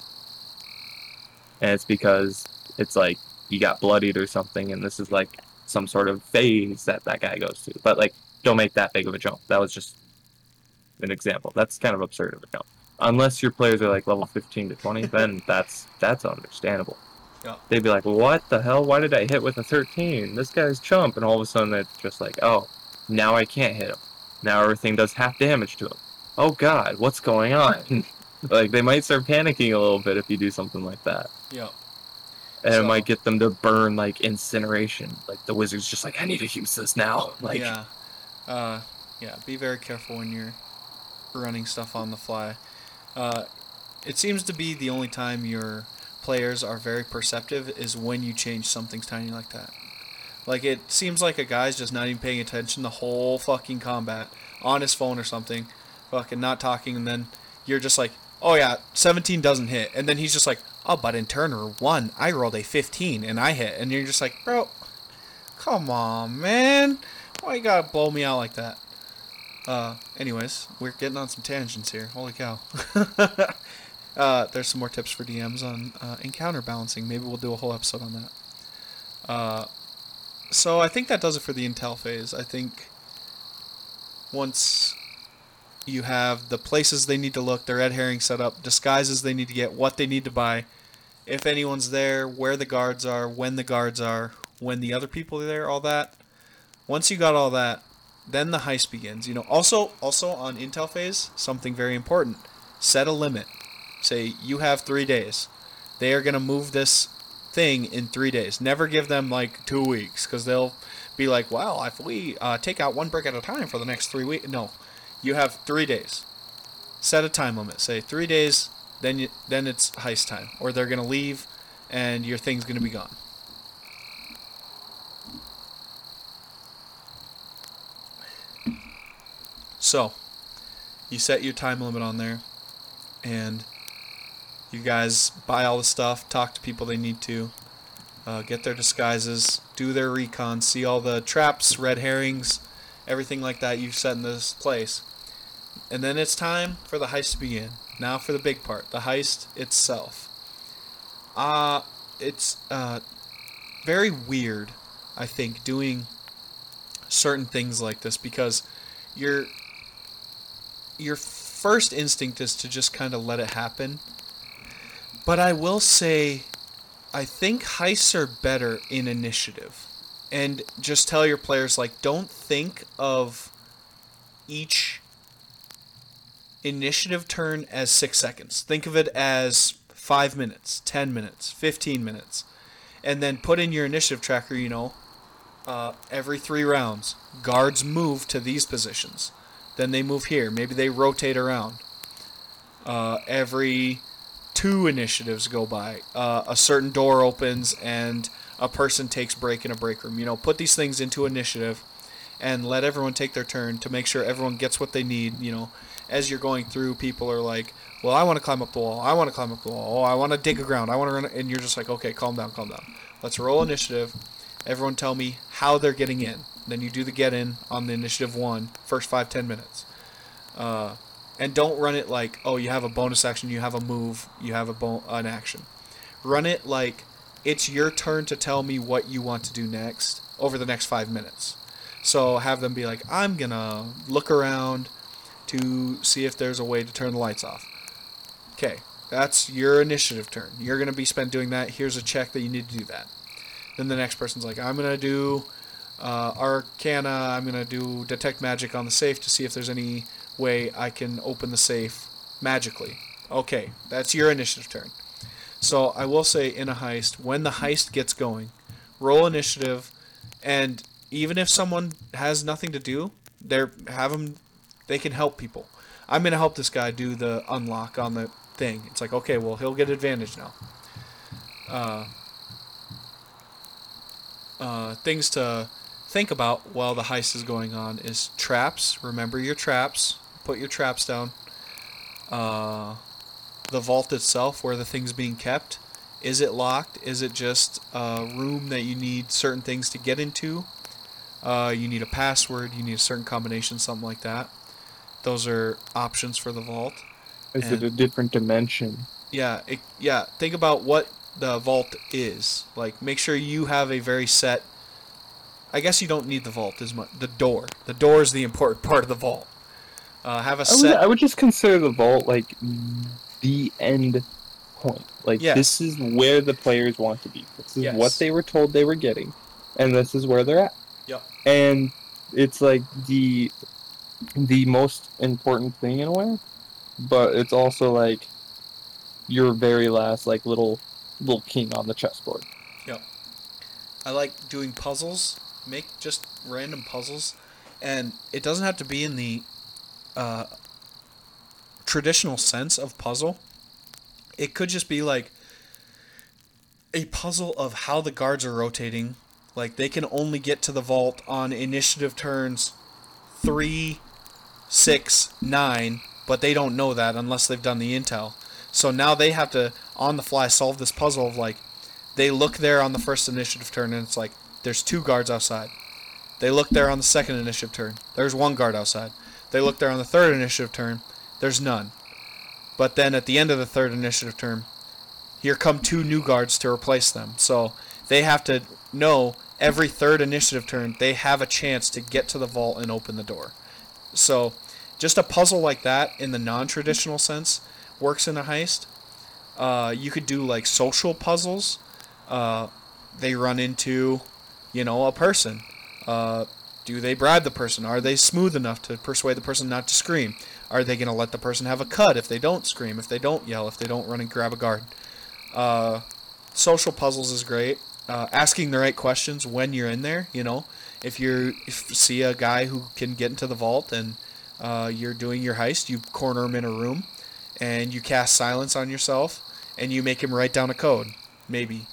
and it's because it's like you got bloodied or something, and this is like some sort of phase that that guy goes through. But like, don't make that big of a jump. That was just an example. That's kind of absurd of a jump. Unless your players are like level 15 to 20, then that's that's understandable. Yeah. They'd be like, "What the hell? Why did I hit with a 13? This guy's chump." And all of a sudden, it's just like, "Oh, now I can't hit him. Now everything does half damage to him. Oh God, what's going on?" like they might start panicking a little bit if you do something like that, Yeah. and So- it might get them to burn like incineration. Like the wizard's just like, "I need to use this now." Like, yeah. Uh, yeah. Be very careful when you're running stuff on the fly. Uh, it seems to be the only time your players are very perceptive is when you change something tiny like that. Like it seems like a guy's just not even paying attention the whole fucking combat on his phone or something, fucking not talking, and then you're just like, oh yeah, 17 doesn't hit, and then he's just like, oh, but in turn one, I rolled a 15 and I hit, and you're just like, bro, come on, man, why you gotta blow me out like that? Uh, anyways, we're getting on some tangents here. Holy cow. uh, there's some more tips for DMs on uh, encounter balancing. Maybe we'll do a whole episode on that. Uh, so I think that does it for the intel phase. I think once you have the places they need to look, their red herring set up, disguises they need to get, what they need to buy, if anyone's there, where the guards are, when the guards are, when the other people are there, all that. Once you got all that, then the heist begins. You know, also also on intel phase, something very important. Set a limit. Say you have three days. They are gonna move this thing in three days. Never give them like two weeks, because they'll be like, "Well, if we uh, take out one brick at a time for the next three weeks." No, you have three days. Set a time limit. Say three days. Then you, then it's heist time, or they're gonna leave, and your thing's gonna be gone. So, you set your time limit on there, and you guys buy all the stuff, talk to people they need to, uh, get their disguises, do their recon, see all the traps, red herrings, everything like that you've set in this place. And then it's time for the heist to begin. Now for the big part, the heist itself. Uh, it's uh, very weird, I think, doing certain things like this because your your first instinct is to just kind of let it happen. But I will say I think heists are better in initiative. And just tell your players like don't think of each initiative turn as 6 seconds. Think of it as 5 minutes, 10 minutes, 15 minutes. And then put in your initiative tracker, you know, uh, every 3 rounds, guards move to these positions. Then they move here. Maybe they rotate around. Uh, every two initiatives go by. Uh, a certain door opens and a person takes break in a break room. You know, put these things into initiative and let everyone take their turn to make sure everyone gets what they need. You know, as you're going through, people are like, "Well, I want to climb up the wall. I want to climb up the wall. Oh, I want to dig a ground. I want to run." And you're just like, "Okay, calm down, calm down. Let's roll initiative. Everyone tell me how they're getting in. Then you do the get in on the initiative one, first five ten minutes." Uh, and don't run it like, oh, you have a bonus action, you have a move, you have a an action. Run it like it's your turn to tell me what you want to do next over the next five minutes. So have them be like, I'm gonna look around to see if there's a way to turn the lights off. Okay, that's your initiative turn. You're gonna be spent doing that. Here's a check that you need to do that. Then the next person's like, I'm gonna do uh, Arcana. I'm gonna do detect magic on the safe to see if there's any way I can open the safe magically. Okay, that's your initiative turn. So I will say in a heist, when the heist gets going, roll initiative, and even if someone has nothing to do, they're have them, they can help people. I'm gonna help this guy do the unlock on the thing. It's like okay, well he'll get advantage now. Uh, uh, things to think about while the heist is going on is traps. Remember your traps. Put your traps down. Uh, the vault itself, where the thing's being kept. Is it locked? Is it just a room that you need certain things to get into? Uh, you need a password. You need a certain combination, something like that. Those are options for the vault. Is And- it a different dimension? Yeah, it, yeah. Think about what the vault is. Like, make sure you have a very set. I guess you don't need the vault as much. The door. The door is the important part of the vault. Uh, have a I would, set. I would just consider the vault like the end point. Like Yes. this is where the players want to be. This is Yes. what they were told they were getting, and this is where they're at. Yep. And it's like the the most important thing in a way, but it's also like your very last like little little king on the chessboard. Yep. I like doing puzzles. Make just random puzzles, and it doesn't have to be in the uh, traditional sense of puzzle. It could just be like a puzzle of how the guards are rotating. Like they can only get to the vault on initiative turns three, six, nine, but they don't know that unless they've done the intel. So now they have to on the fly solve this puzzle of like they look there on the first initiative turn and it's like there's two guards outside. They look there on the second initiative turn. There's one guard outside. They look there on the third initiative turn. There's none. But then at the end of the third initiative turn, here come two new guards to replace them. So they have to know every third initiative turn they have a chance to get to the vault and open the door. So just a puzzle like that in the non-traditional sense works in a heist. Uh, you could do like social puzzles. Uh, they run into, you know, a person. Uh, do they bribe the person? Are they smooth enough to persuade the person not to scream? Are they going to let the person have a cut if they don't scream, if they don't yell, if they don't run and grab a guard? Uh, social puzzles is great. Uh, asking the right questions when you're in there, you know, if you see a guy who can get into the vault and uh, you're doing your heist, you corner him in a room, and you cast silence on yourself, and you make him write down a code, maybe.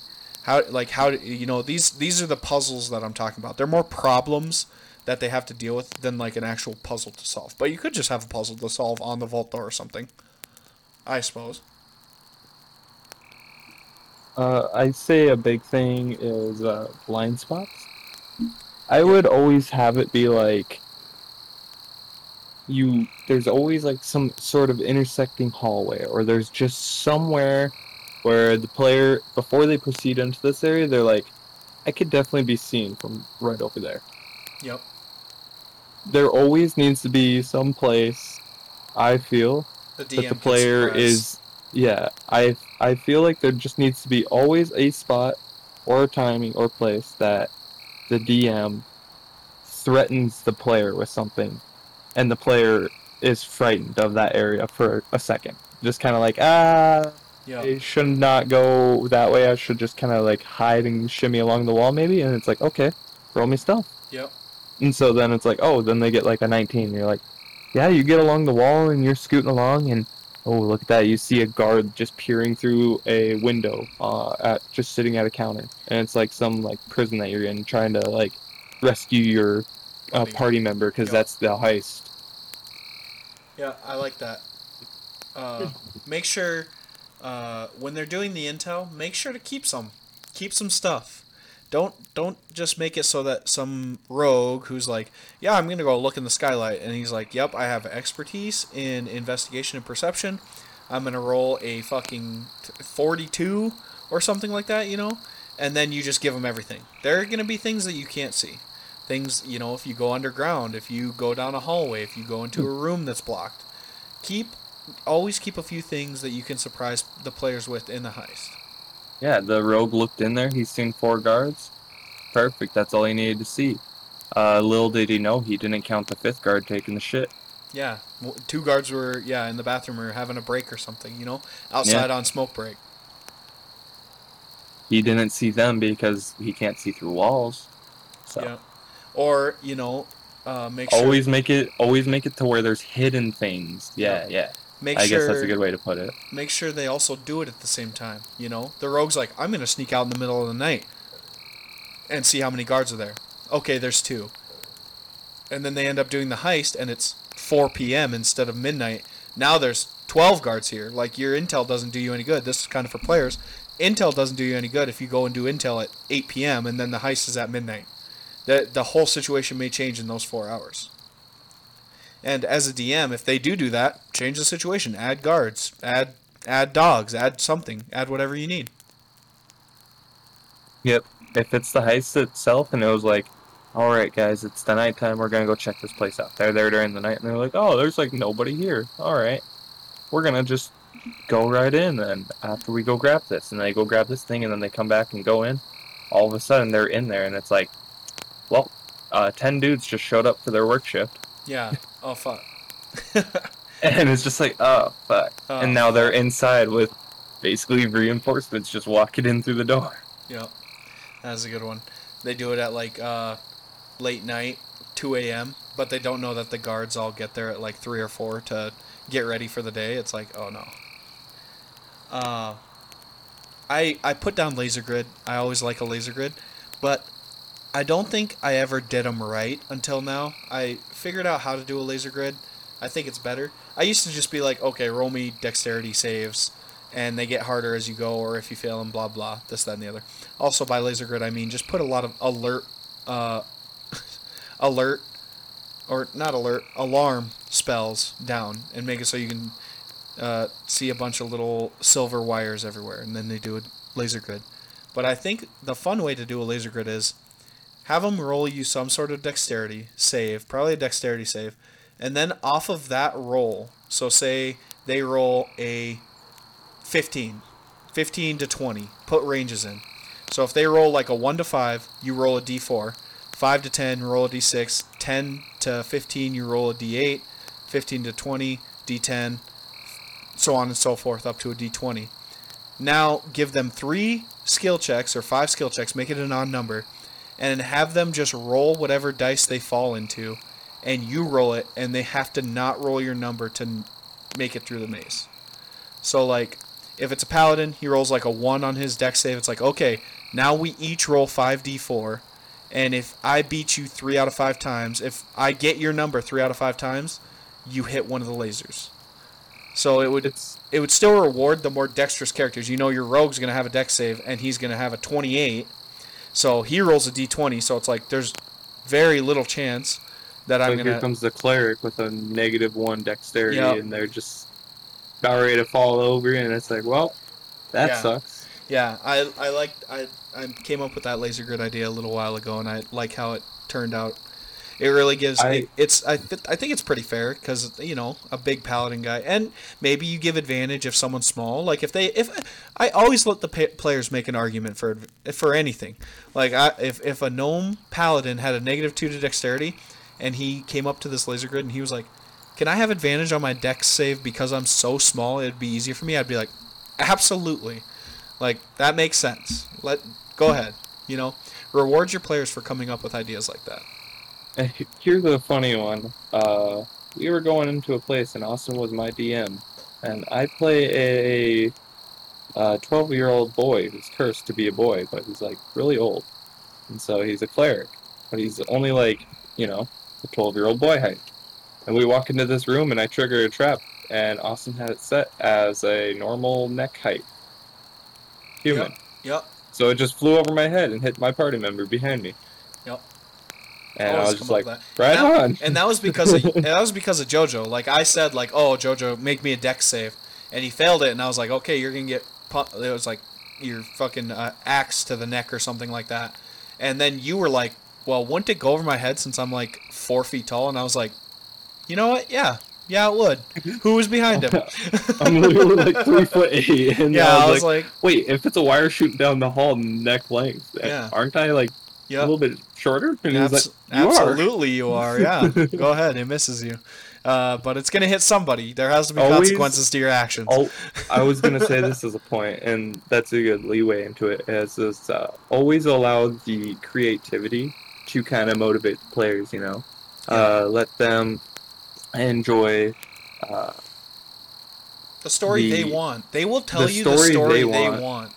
How like how do- you know these these are the puzzles that I'm talking about. They're more problems that they have to deal with than like an actual puzzle to solve. But you could just have a puzzle to solve on the vault door or something. I suppose. Uh, I'd say a big thing is uh, blind spots. I would always have it be like you. There's always like some sort of intersecting hallway, or there's just somewhere where the player, before they proceed into this area, they're like, "I could definitely be seen from right over there." Yep. There always needs to be some place. I feel The that the player is yeah i i feel like there just needs to be always a spot or a timing or place that the dm threatens the player with something and the player is frightened of that area for a second just kind of like ah Yeah. i should not go that way i should just kind of like hide and shimmy along the wall maybe and it's like okay roll me stealth Yep. and so then it's like, oh, then they get like a 19. And you're like, yeah, you get along the wall and you're scooting along, and oh, look at that. You see a guard just peering through a window, uh, at just sitting at a counter, and it's like some like prison that you're in, trying to like rescue your Buddy. party member because that's the heist. Yeah, I like that. Uh, make sure uh, when they're doing the intel, make sure to keep some, keep some stuff. Don't don't just make it so that some rogue who's like, yeah, I'm gonna go look in the skylight, and he's like, yep, I have expertise in investigation and perception. I'm gonna roll a fucking 42 or something like that, you know, and then you just give them everything. There are gonna be things that you can't see. Things, you know, if you go underground, if you go down a hallway, if you go into a room that's blocked, keep always keep a few things that you can surprise the players with in the heist. Yeah, the rogue looked in there. He's seen four guards. Perfect. That's all he needed to see. Uh, little did he know he didn't count the fifth guard taking the shit. Yeah, two guards were yeah in the bathroom or having a break or something, you know, outside on smoke break. He didn't see them because he can't see through walls. So Yeah, or you know, uh, make sure always make it always make it to where there's hidden things. Yeah, yeah. make I sure guess that's a good way to put it. make sure they also do it at the same time. You know, the rogue's like, I'm gonna sneak out in the middle of the night and see how many guards are there. Okay, there's two. And then they end up doing the heist, and it's 4 p.m. instead of midnight. Now there's 12 guards here. Like your intel doesn't do you any good. This is kind of for players. Intel doesn't do you any good if you go and do intel at 8 p.m. and then the heist is at midnight. The the whole situation may change in those four hours. And as a DM, if they do do that, change the situation. Add guards. Add add dogs. Add something. Add whatever you need. Yep. If it's the heist itself and it was like, all right, guys, it's the nighttime. We're gonna go check this place out. They're there during the night, and they're like, oh, there's like nobody here. All right, we're gonna just go right in then. After we go grab this, and they go grab this thing, and then they come back and go in. All of a sudden, they're in there, and it's like, well, uh, ten dudes just showed up for their work shift, Yeah. Oh fuck. and it's just like, oh fuck. Oh, and now they're inside with basically reinforcements just walking in through the door. Yep. That's a good one. They do it at like uh, late night, 2 a.m., but they don't know that the guards all get there at like 3 or 4 to get ready for the day. It's like, oh no. Uh, I I put down laser grid. I always like a laser grid, but I don't think I ever did them right until now. I figured out how to do a laser grid. I think it's better. I used to just be like, okay, roll me dexterity saves, and they get harder as you go, or if you fail them, blah blah, this, that, and the other. Also, by laser grid, I mean just put a lot of alert, uh, alert, or not alert, alarm spells down, and make it so you can uh, see a bunch of little silver wires everywhere, and then they do a laser grid. But I think the fun way to do a laser grid is have them roll you some sort of dexterity save, probably a dexterity save, and then off of that roll, so say they roll a 15, 15 to 20, put ranges in. So if they roll like a 1 to 5, you roll a d4. 5 to 10, roll a d6. 10 to 15, you roll a d8. 15 to 20, d10. So on and so forth up to a d20. Now give them three skill checks or five skill checks, make it an odd number, and have them just roll whatever dice they fall into, and you roll it, and they have to not roll your number to make it through the maze. So, like, if it's a paladin, he rolls like a 1 on his dex save. It's like, okay, now we each roll 5d4. And if I beat you 3 out of 5 times, if I get your number 3 out of 5 times, you hit one of the lasers. So it would It's it would still reward the more dexterous characters. You know your rogue's going to have a dex save and he's going to have a 28. So he rolls a d20, so it's like there's very little chance that I'm like going here comes the cleric with a negative one dexterity, Yep. and they're just about ready to fall over, and it's like, well, that Yeah. sucks. Yeah, I I like I I came up with that laser grid idea a little while ago, and I like how it turned out. It really gives I- it, it's I th- I think it's pretty fair because you know a big paladin guy, and maybe you give advantage if someone's small. Like if they if I always let the pa- players make an argument for for anything. Like I, if if a gnome paladin had a negative two to dexterity, and he came up to this laser grid and he was like, "Can I have advantage on my dex save because I'm so small? It'd be easier for me." I'd be like, "Absolutely." Like that makes sense. Let go ahead. You know, reward your players for coming up with ideas like that. Here's a funny one. Uh, we were going into a place, and Austin was my DM, and I play a uh, 12 year old boy who's cursed to be a boy, but he's like really old, and so he's a cleric, but he's only like you know a 12 year old boy height. And we walk into this room, and I trigger a trap, and Austin had it set as a normal neck height human. Yep. So it just flew over my head and hit my party member behind me. And I was just like, that. right And that- on. And that was because of, that was because of JoJo. Like I said, like, oh JoJo, make me a dex save, and he failed it, and I was like, okay, you're gonna get. pu- It was like your fucking uh, axe to the neck or something like that. And then you were like, well, wouldn't it go over my head since I'm like four feet tall? And I was like, you know what? Yeah, yeah, it would. Who was behind him? I'm literally like three foot eight, and yeah, I was, like, like, wait, if it's a wire shooting down the hall neck length, Yeah. aren't I like a little bit shorter? And Abs- like, you are. absolutely, you are. Yeah, go ahead. It misses you, uh, but it's gonna hit somebody. There has to be Always- consequences to your actions. Oh, I was gonna say this as a point, and that's a good leeway into it. Is is uh, always allow the creativity to kind of motivate the players. You know, uh, let them enjoy. Uh, the story they want. They will tell the you the story story they they want. want.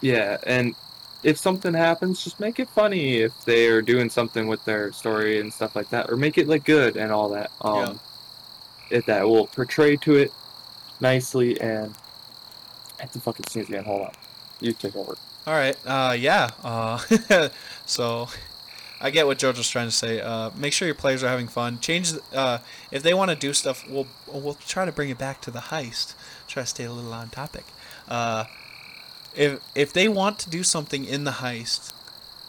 Yeah, and if something happens, just make it funny if they are doing something with their story and stuff like that, or make it look good and all that. Um, it that will portray to it nicely and. I have to fucking sneeze again. Hold on. You take over. All right. Uh, yeah. Uh, so, I get what JoJo's trying to say. Uh, make sure your players are having fun. Change. Uh, if they want to do stuff, we'll we'll try to bring it back to the heist. Try to stay a little on topic. Uh, if if they want to do something in the heist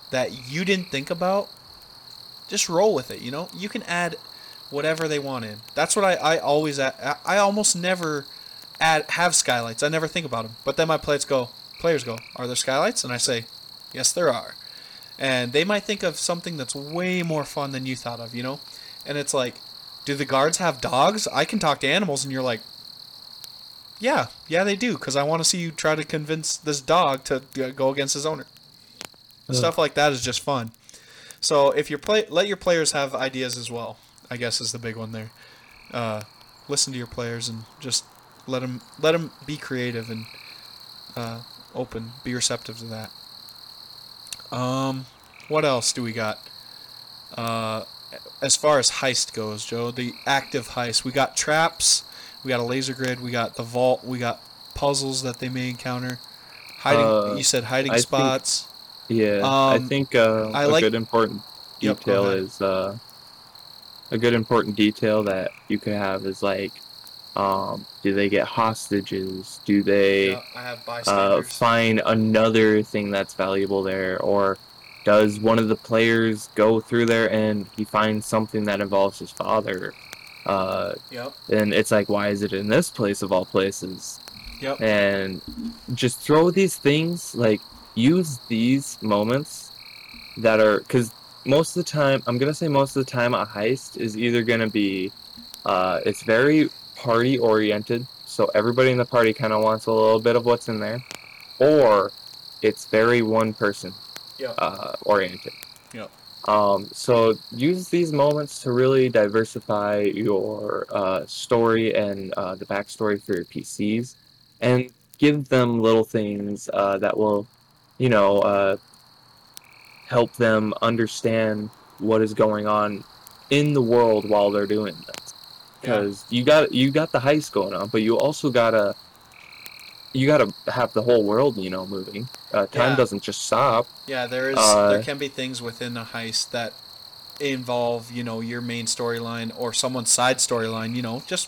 that you didn't think about, just roll with it. You know, you can add whatever they want in. That's what I I always add, I almost never add have skylights. I never think about them. But then my players go, players go, are there skylights? And I say, yes, there are. And they might think of something that's way more fun than you thought of. You know, and it's like, do the guards have dogs? I can talk to animals, and you're like, yeah, yeah, they do, because I want to see you try to convince this dog to go against his owner. Ugh. Stuff like that is just fun. So if you play, let your players have ideas as well. I guess is the big one there. Uh, listen to your players and just let them let them be creative and uh, open, be receptive to that. Um, what else do we got? Uh, as far as heist goes, Joe, the active heist, we got traps, we got a laser grid, we got the vault, we got puzzles that they may encounter. Hiding, Uh, you said hiding I think- spots. Yeah, I Um, think uh, I a like- good important Yep, detail ahead. is uh, a good important detail that you could have is like, um, do they get hostages? Do they Yeah, uh, find another thing that's valuable there, or does one of the players go through there and he finds something that involves his father? Uh, yep, and it's like, why is it in this place of all places? yep. and just throw these things like use these moments that are because most of the time i'm gonna say most of the time a heist is either gonna be uh, it's very party oriented so everybody in the party kind of wants a little bit of what's in there or it's very one person Yep. uh, oriented. Um, so use these moments to really diversify your uh, story and uh, the backstory for your PCs, and give them little things uh, that will, you know, uh, help them understand what is going on in the world while they're doing this. Because you got you got the heist going on, but you also gotta you gotta have the whole world, you know, moving. Uh, time Yeah. doesn't just stop. Yeah, there is. Uh, there can be things within a heist that involve, you know, your main storyline or someone's side storyline. You know, just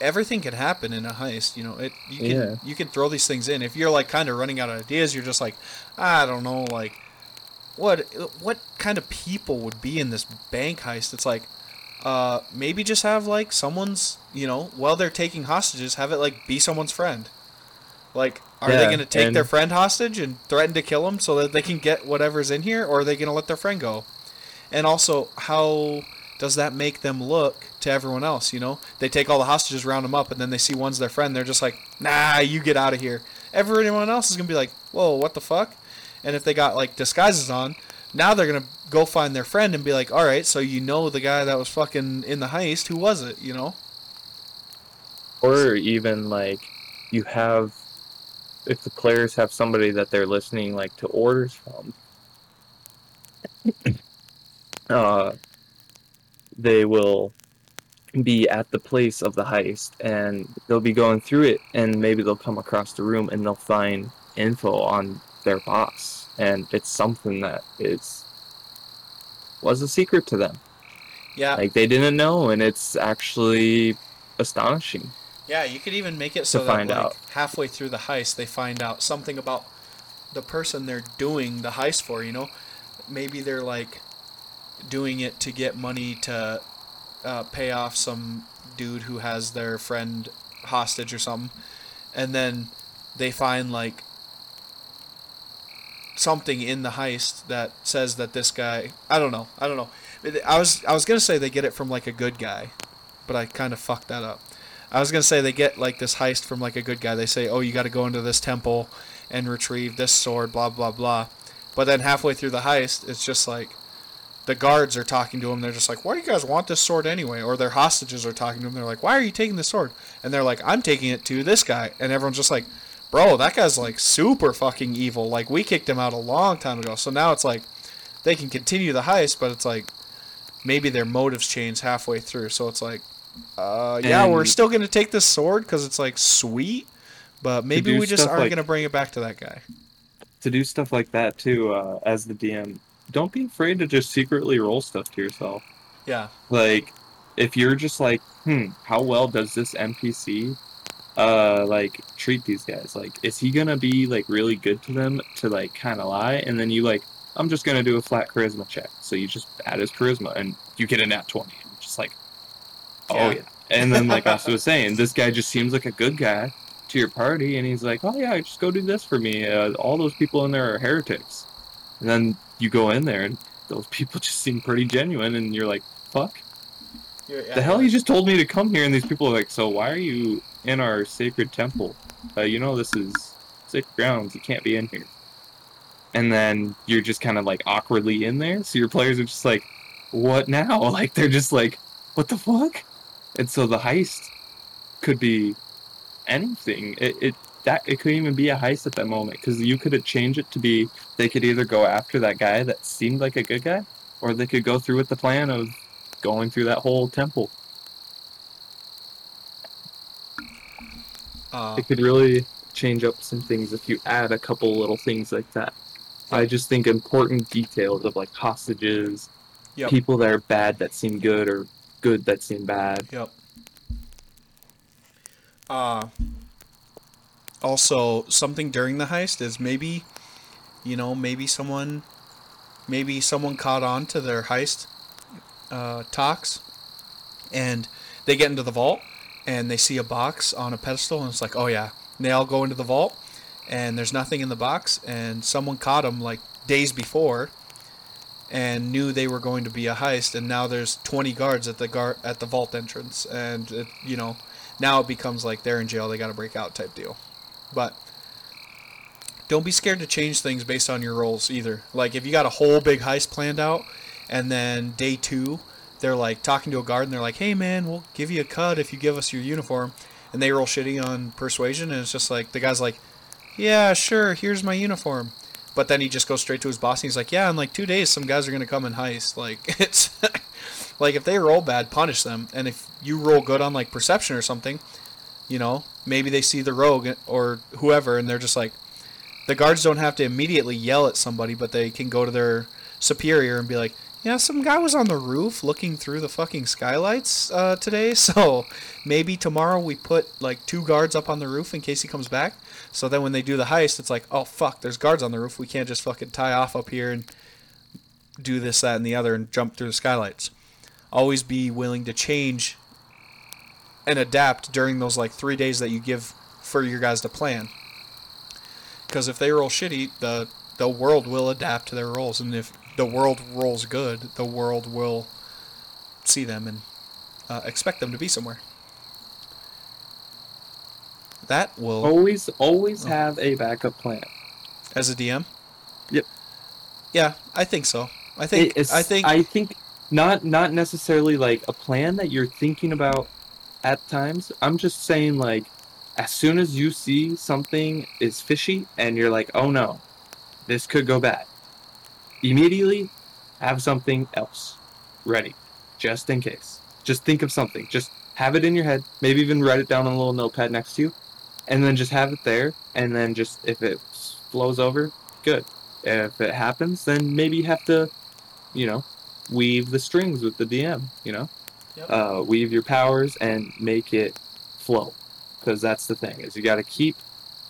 everything can happen in a heist. You know, it. You can Yeah. you can throw these things in. If you're like kind of running out of ideas, you're just like, I don't know, like what what kind of people would be in this bank heist? It's like. Uh, maybe just have like someone's, you know, while they're taking hostages, have it like be someone's friend. Like, are they going to take their friend hostage and threaten to kill him so that they can get whatever's in here, or are they going to let their friend go? And also, how does that make them look to everyone else? You know, they take all the hostages, round them up, and then they see one's their friend. They're just like, "Nah, you get out of here." Everyone else is going to be like, "Whoa, what the fuck?" And if they got like disguises on, now they're going to go find their friend and be like, "All right, so you know the guy that was fucking in the heist? Who was it?" You know? or even like you have if the players have somebody that they're listening like to orders from uh they will be at the place of the heist and they'll be going through it and maybe they'll come across the room and they'll find info on their boss and it's something that is was a secret to them Yeah. like they didn't know and it's actually astonishing Yeah, you could even make it so that like out. halfway through the heist they find out something about the person they're doing the heist for, you know? Maybe they're like doing it to get money to uh, pay off some dude who has their friend hostage or something. And then they find like something in the heist that says that this guy I don't know. I don't know. I was I was going to say they get it from like a good guy, but I kind of fucked that up. I was gonna say they get like this heist from like a good guy. They say, "Oh, you got to go into this temple and retrieve this sword," blah blah blah. But then halfway through the heist, it's just like the guards are talking to him. They're just like, "Why do you guys want this sword anyway?" Or their hostages are talking to him. They're like, "Why are you taking this sword?" And they're like, "I'm taking it to this guy." And everyone's just like, "Bro, that guy's like super fucking evil. Like we kicked him out a long time ago." So now it's like they can continue the heist, but it's like maybe their motives change halfway through. So it's like, uh, yeah, we're still gonna take this sword because it's like sweet, but maybe we just aren't like- gonna bring it back to that guy. to do stuff like that too uh, as the dm don't be afraid to just secretly roll stuff to yourself Yeah, like if you're just like hmm how well does this npc uh like treat these guys? Like, is he gonna be like really good to them to like kind of lie, and then you like, I'm just gonna do a flat charisma check. So you just add his charisma, and you get a nat twenty. And just like, oh Yeah. yeah. And then like I was saying, this guy just seems like a good guy to your party, and he's like, oh yeah, just go do this for me. Uh, all those people in there are heretics. And then you go in there, and those people just seem pretty genuine, and you're like, fuck. The hell you just told me to come here, and these people are like, so why are you in our sacred temple? Uh, you know this is sacred grounds. You can't be in here. And then you're just kind of like awkwardly in there, so your players are just like, what now? Like they're just like, what the fuck? And so the heist could be anything. It, it that it could even be a heist at that moment because you could change it to be they could either go after that guy that seemed like a good guy, or they could go through with the plan of going through that whole temple. Uh, It could really change up some things if you add a couple little things like that. I just think important details of like hostages, Yep. people that are bad that seem good or good that seem bad. Yep. Uh, also, something during the heist is maybe, you know, maybe someone, maybe someone caught on to their heist uh, talks, and they get into the vault, and they see a box on a pedestal, and it's like, oh yeah, and they all go into the vault, and there's nothing in the box, and someone caught them like days before, and knew they were going to be a heist, and now there's 20 guards at the guard at the vault entrance, and it, you know, now it becomes like they're in jail, they got to break out type deal. But don't be scared to change things based on your rolls either. Like if you got a whole big heist planned out, and then day two, they're like talking to a guard, and they're like, "Hey man, we'll give you a cut if you give us your uniform," and they roll shitty on persuasion, and it's just like the guy's like, "Yeah, sure, here's my uniform." But then he just goes straight to his boss and he's like, "Yeah, in like two days, some guys are gonna come and heist." Like it's like if they roll bad, punish them, and if you roll good on like perception or something, you know, maybe they see the rogue or whoever, and they're just like, the guards don't have to immediately yell at somebody, but they can go to their superior and be like, "Yeah, some guy was on the roof looking through the fucking skylights uh, today, so maybe tomorrow we put like two guards up on the roof in case he comes back." So then when they do the heist, it's like, oh fuck, there's guards on the roof. We can't just fucking tie off up here and do this, that, and the other and jump through the skylights. Always be willing to change and adapt during those like three days that you give for your guys to plan. Because if they roll shitty, the the world will adapt to their rolls, and if the world rolls good, the world will see them and uh, expect them to be somewhere. That will Always, always Oh. have a backup plan. as a DM. Yep. Yeah, I think so. I think I think I think not not necessarily like a plan that you're thinking about at times. I'm just saying like as soon as you see something is fishy and you're like, "Oh no, this could go bad." Immediately have something else ready just in case. Just think of something. Just have it in your head, maybe even write it down on a little notepad next to you and then just have it there and then just if it flows over, good. If it happens, then maybe you have to you know, weave the strings with the DM, you know, Yep. uh, weave your powers and make it flow. Because that's the thing is you got to keep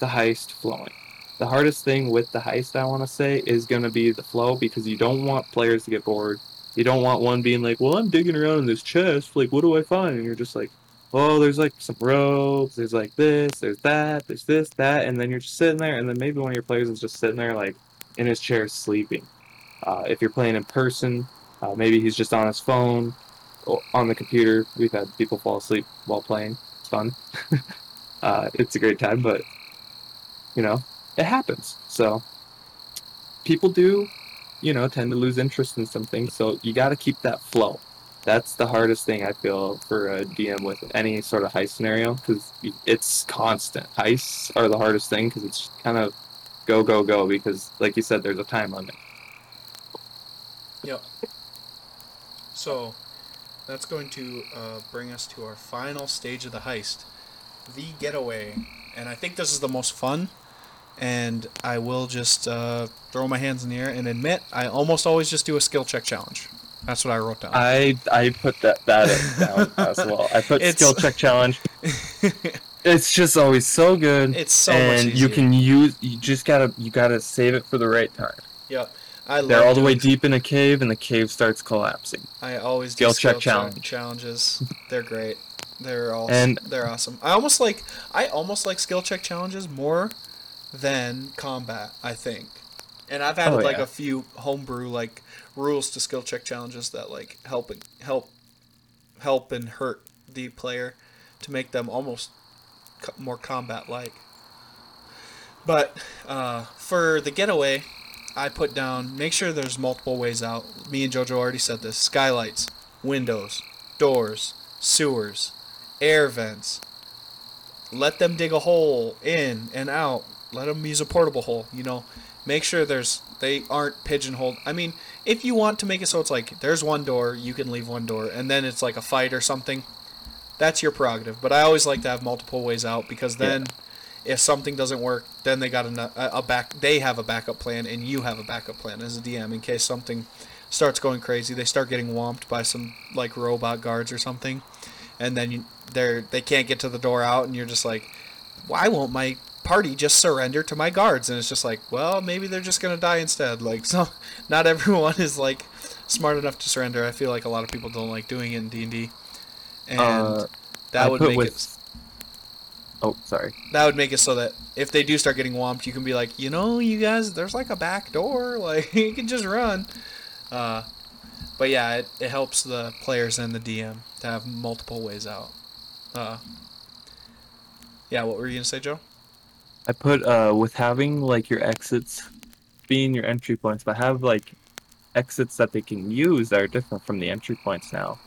the heist flowing. The hardest thing with the heist, I want to say, is going to be the flow because you don't want players to get bored. You don't want one being like, "Well, I'm digging around in this chest. Like, what do I find?" And you're just like, "Oh, there's like some ropes, There's like this. There's that. There's this, that." And then you're just sitting there, and then maybe one of your players is just sitting there like in his chair sleeping. Uh, if you're playing in person, uh, maybe he's just on his phone on the computer. We've had people fall asleep while playing. It's fun. uh, it's a great time, but you know, it happens. So people do, you know, tend to lose interest in something. So you got to keep that flow. That's the hardest thing I feel for a DM with any sort of heist scenario because it's constant. Heists are the hardest thing because it's kind of go go go because, like you said, there's a time limit. Yep. So, that's going to uh, bring us to our final stage of the heist, the getaway. And I think this is the most fun. And I will just uh, throw my hands in the air and admit I almost always just do a skill check challenge. That's what I wrote down. I I put that that in down as well. I put It's- skill check challenge. It's just always so good. It's so and you can use. You just gotta. You gotta save it for the right time. Yeah, I They're all the way deep in a cave, and the cave starts collapsing. I always Skill do check challenge. challenges. They're great. They're all And- they're awesome. I almost like I almost like skill check challenges more than combat. I think, and I've added Oh, like yeah. a few homebrew like rules to skill check challenges that like help and help help and hurt the player to make them almost co- more combat like. But uh, for the getaway, I put down make sure there's multiple ways out. Me and Jojo already said this. Skylights, windows, doors, sewers, air vents. Let them dig a hole in and out. Let them use a portable hole. You know, make sure there's they aren't pigeonholed. I mean, if you want to make it so it's like there's one door, you can leave one door, and then it's like a fight or something. That's your prerogative. But I always like to have multiple ways out because then, if something doesn't work, then they got a, a back. They have a backup plan, and you have a backup plan as a DM in case something starts going crazy. They start getting whomped by some like robot guards or something, and then you, they're they can't get to the door out, and you're just like, why won't my party just surrender to my guards? And it's just like, well, maybe they're just gonna die instead. Like, so not everyone is like smart enough to surrender. I feel like a lot of people don't like doing it in D and Uh, that I would make with- it Oh, sorry. that would make it so that if they do start getting whomped, you can be like, you know, you guys, there's like a back door, like you can just run. Uh, but yeah, it, it helps the players and the DM to have multiple ways out. Uh, yeah, what were you gonna say, Joe? I put uh with having like your exits being your entry points, but have like exits that they can use that are different from the entry points now.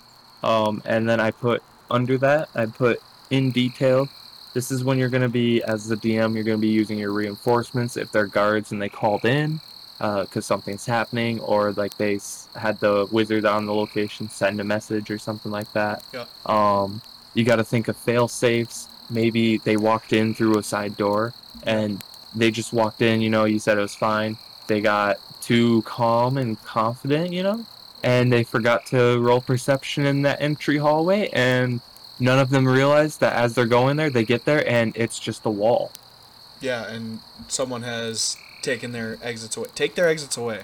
Um, and then I put under that I put in detail. This is when you're gonna be as the DM. You're gonna be using your reinforcements if they're guards and they called in because something's happening, or like they s- had the wizard on the location send a message or something like that. Yeah. Um, you got to think of fail safes. Maybe they walked in through a side door and they just walked in, you know, you said it was fine. They got too calm and confident, you know, and they forgot to roll perception in that entry hallway, and none of them realized that as they're going there, they get there and it's just a wall. Yeah, and someone has taken their exits away. Take their exits away.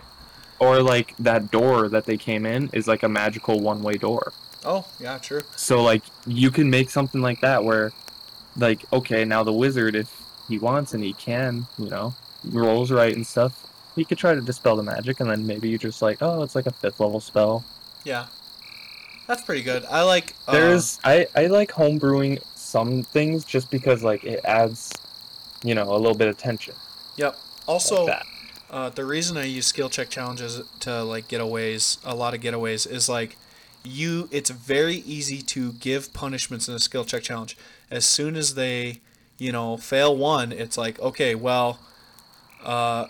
Or like that door that they came in is like a magical one way door. Oh, yeah, true. So like you can make something like that where like okay, now the wizard if he wants and he can, you know, rolls right and stuff, he could try to dispel the magic and then maybe you just like, oh, it's like a fifth level spell. Yeah, that's pretty good. I like. Uh, There's I I like homebrewing some things just because like it adds, you know, a little bit of tension. Yep. like Also, that. Uh, the reason I use skill check challenges to like getaways, a lot of getaways, is like you. It's very easy to give punishments in a skill check challenge. As soon as they, you know, fail one, it's like okay, well, uh,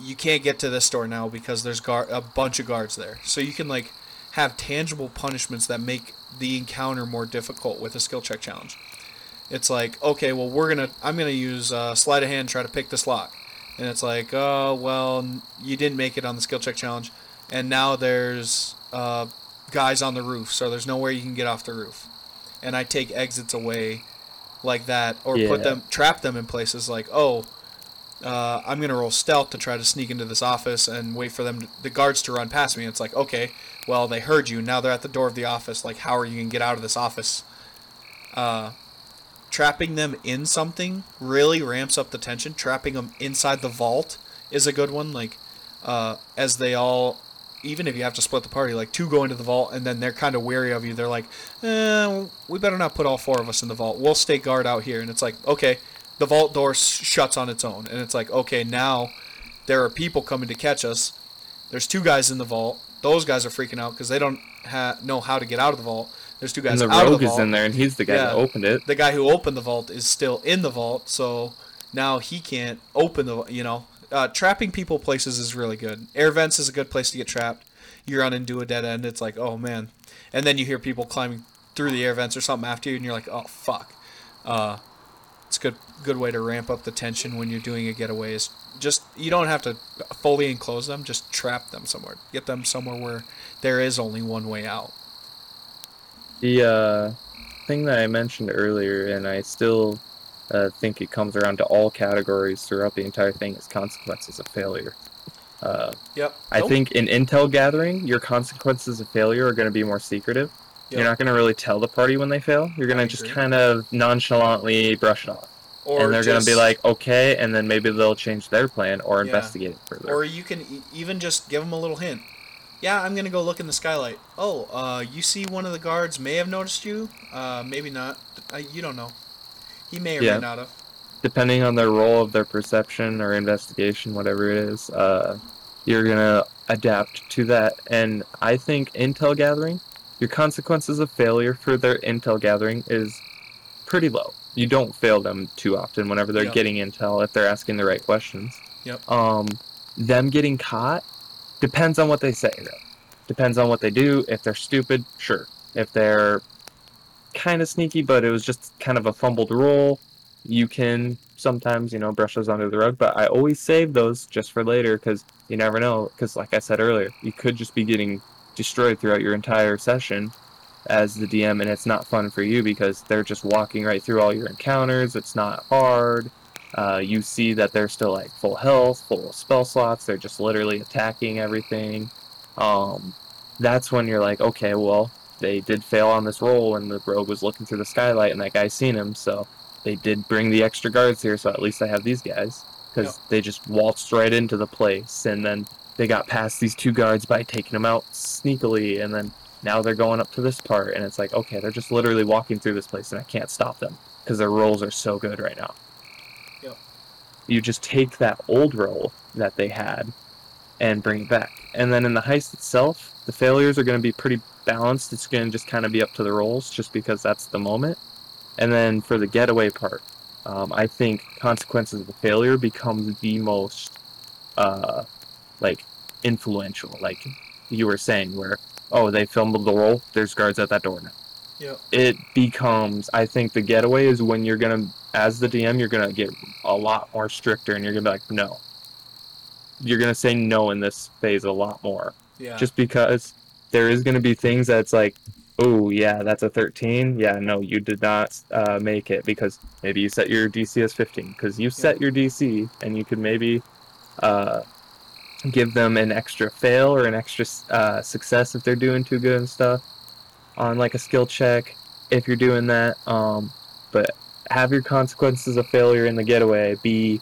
you can't get to this store now because there's a bunch of guards there. So you can like have tangible punishments that make the encounter more difficult with a skill check challenge. It's like okay, well, we're gonna I'm gonna use uh, sleight of hand try to pick this lock and it's like, oh well, you didn't make it on the skill check challenge, and now there's uh, guys on the roof, so there's nowhere you can get off the roof, and I take exits away, like that, or put them, trap them in places like, oh, uh, I'm gonna roll stealth to try to sneak into this office and wait for them, to, the guards to run past me. It's like, okay, well they heard you, now they're at the door of the office. Like, how are you gonna get out of this office? Uh, trapping them in something really ramps up the tension. Trapping them inside the vault is a good one. Like, uh, as they all, even if you have to split the party, like two go into the vault and then they're kind of wary of you. They're like, eh, we better not put all four of us in the vault. We'll stay guard out here. And it's like, okay, the vault door s- shuts on its own. And it's like, okay, now there are people coming to catch us. There's two guys in the vault. Those guys are freaking out because they don't ha- know how to get out of the vault. There's two guys. And the out of rogue the is in there and he's the guy that Yeah. opened it. the guy who opened the vault is still in the vault, so now he can't open the. You know, uh, trapping people places is really good. Air vents is a good place to get trapped. You run into a dead end. It's like, oh man, and then you hear people climbing through the air vents or something after you, and you're like, oh fuck. Uh, it's a good good way to ramp up the tension when you're doing a getaway. Is just you don't have to fully enclose them, just trap them somewhere. Get them somewhere where there is only one way out. The uh, thing that I mentioned earlier, and I still I think it comes around to all categories throughout the entire thing as consequences of failure. Uh, Yep. I Nope. think in intel gathering, your consequences of failure are going to be more secretive. Yep. You're not going to really tell the party when they fail. You're going to just agree. kind of nonchalantly brush it off. or and they're going to be like, okay, and then maybe they'll change their plan or Yeah. investigate it further. Or you can e- even just give them a little hint. Yeah, I'm gonna go look in the skylight. Oh, uh, you see one of the guards may have noticed you. Uh, maybe not. Uh, you don't know. He may or Yeah. may not have. depending on their roll of their perception or investigation, whatever it is, uh, you're gonna adapt to that. And I think intel gathering, your consequences of failure for their intel gathering is pretty low. You don't fail them too often whenever they're Yep. getting intel if they're asking the right questions. Yep. Um, them getting caught depends on what they say. Though. Depends on what they do. If they're stupid, sure. If they're kind of sneaky, but it was just kind of a fumbled roll, you can sometimes, you know, brush those under the rug. But I always save those just for later because you never know. Because, like I said earlier, you could just be getting destroyed throughout your entire session as the DM, and it's not fun for you because they're just walking right through all your encounters. It's not hard. Uh, you see that they're still like full health, full spell slots. They're just literally attacking everything. Um, that's when you're like, okay, well, they did fail on this roll, and the rogue was looking through the skylight, and that guy seen him, so they did bring the extra guards here. So at least I have these guys because Yep. they just waltzed right into the place, and then they got past these two guards by taking them out sneakily, and then now they're going up to this part, and it's like, okay, they're just literally walking through this place, and I can't stop them because their rolls are so good right now. Yep. You just take that old roll that they had and bring it back. And then in the heist itself, the failures are going to be pretty balanced. It's going to just kind of be up to the rolls just because that's the moment. And then for the getaway part, um, I think consequences of the failure becomes the most uh, like influential. Like you were saying, where oh they filmed the roll, there's guards at that door now. Yep. It becomes, I think, the getaway is when you're gonna, as the DM, you're gonna get a lot more stricter, and you're gonna be like, no. You're gonna say no in this phase a lot more, Yeah. just because there is gonna be things that's like, oh yeah, that's a 13. Yeah, no, you did not uh, make it because maybe you set your DC as 15 because you set your DC, and you could maybe uh, give them an extra fail or an extra uh, success if they're doing too good and stuff on like a skill check if you're doing that. Um, but have your consequences of failure in the getaway be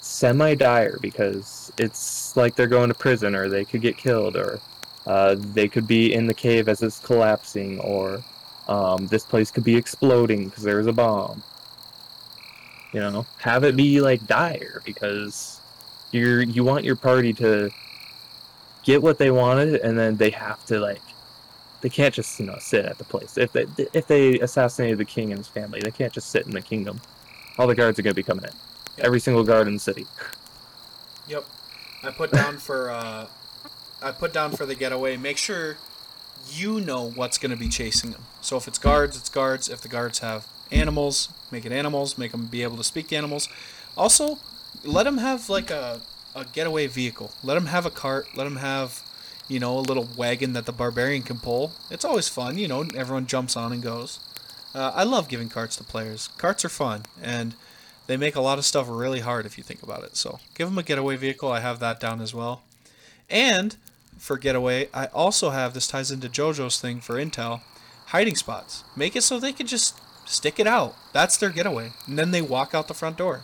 semi dire because it's like they're going to prison or they could get killed or uh, they could be in the cave as it's collapsing or um, this place could be exploding because there's a bomb. You know, have it be like dire because you're you want your party to get what they wanted and then they have to like they can't just you know sit at the place if they if they assassinated the king and his family they can't just sit in the kingdom all the guards are going to be coming in Yep. every single guard in the city Yep. I put down for uh, I put down for the getaway. Make sure you know what's going to be chasing them. So if it's guards, it's guards. If the guards have animals, make it animals. Make them be able to speak to animals. Also, let them have like a a getaway vehicle. Let them have a cart. Let them have you know a little wagon that the barbarian can pull. It's always fun. You know, everyone jumps on and goes. Uh, I love giving carts to players. Carts are fun and they make a lot of stuff really hard if you think about it. So give them a getaway vehicle. I have that down as well. And for getaway, I also have this ties into JoJo's thing for Intel hiding spots. Make it so they can just stick it out. That's their getaway. And then they walk out the front door.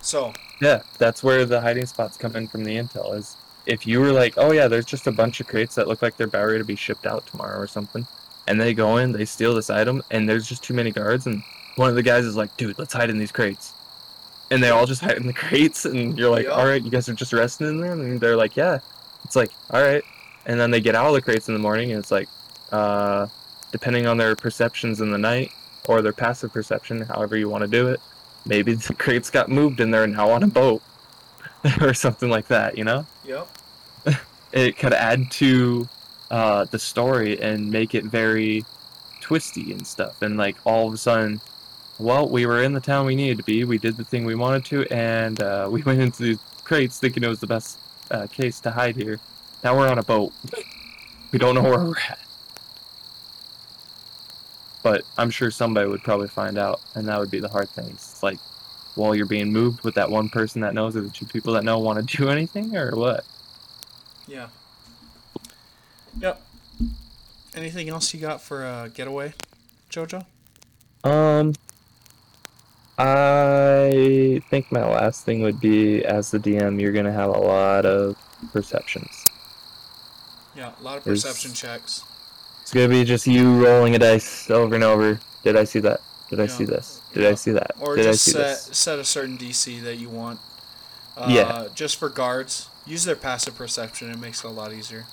So, yeah that's where the hiding spots come in from the intel is if you were like oh yeah there's just a bunch of crates that look like they're about ready to be shipped out tomorrow or something and they go in they steal this item and there's just too many guards and one of the guys is like dude let's hide in these crates and they all just hide in the crates and you're like all right you guys are just resting in there and they're like yeah it's like all right and then they get out of the crates in the morning and it's like uh depending on their perceptions in the night or their passive perception however you want to do it maybe the crates got moved and they're now on a boat or something like that you know yep. it could add to uh, the story and make it very twisty and stuff. And like all of a sudden, well, we were in the town we needed to be. We did the thing we wanted to, and uh, we went into these crates thinking it was the best uh, case to hide here. Now we're on a boat. We don't know where we're at. but I'm sure somebody would probably find out, and that would be the hard thing. It's like, while you're being moved with that one person that knows, or the two people that know want to do anything, or what? Yeah. Yep. Anything else you got for a getaway, Jojo? Um, I think my last thing would be as the DM, you're gonna have a lot of perceptions. Yeah, a lot of There's- perception checks. It's gonna be just you rolling a dice over and over. Did I see that? Did I see this? Did I see that? Or Did I just see set, this? set a certain DC that you want. Uh, Yeah. Just for guards. Use their passive perception. It makes it a lot easier.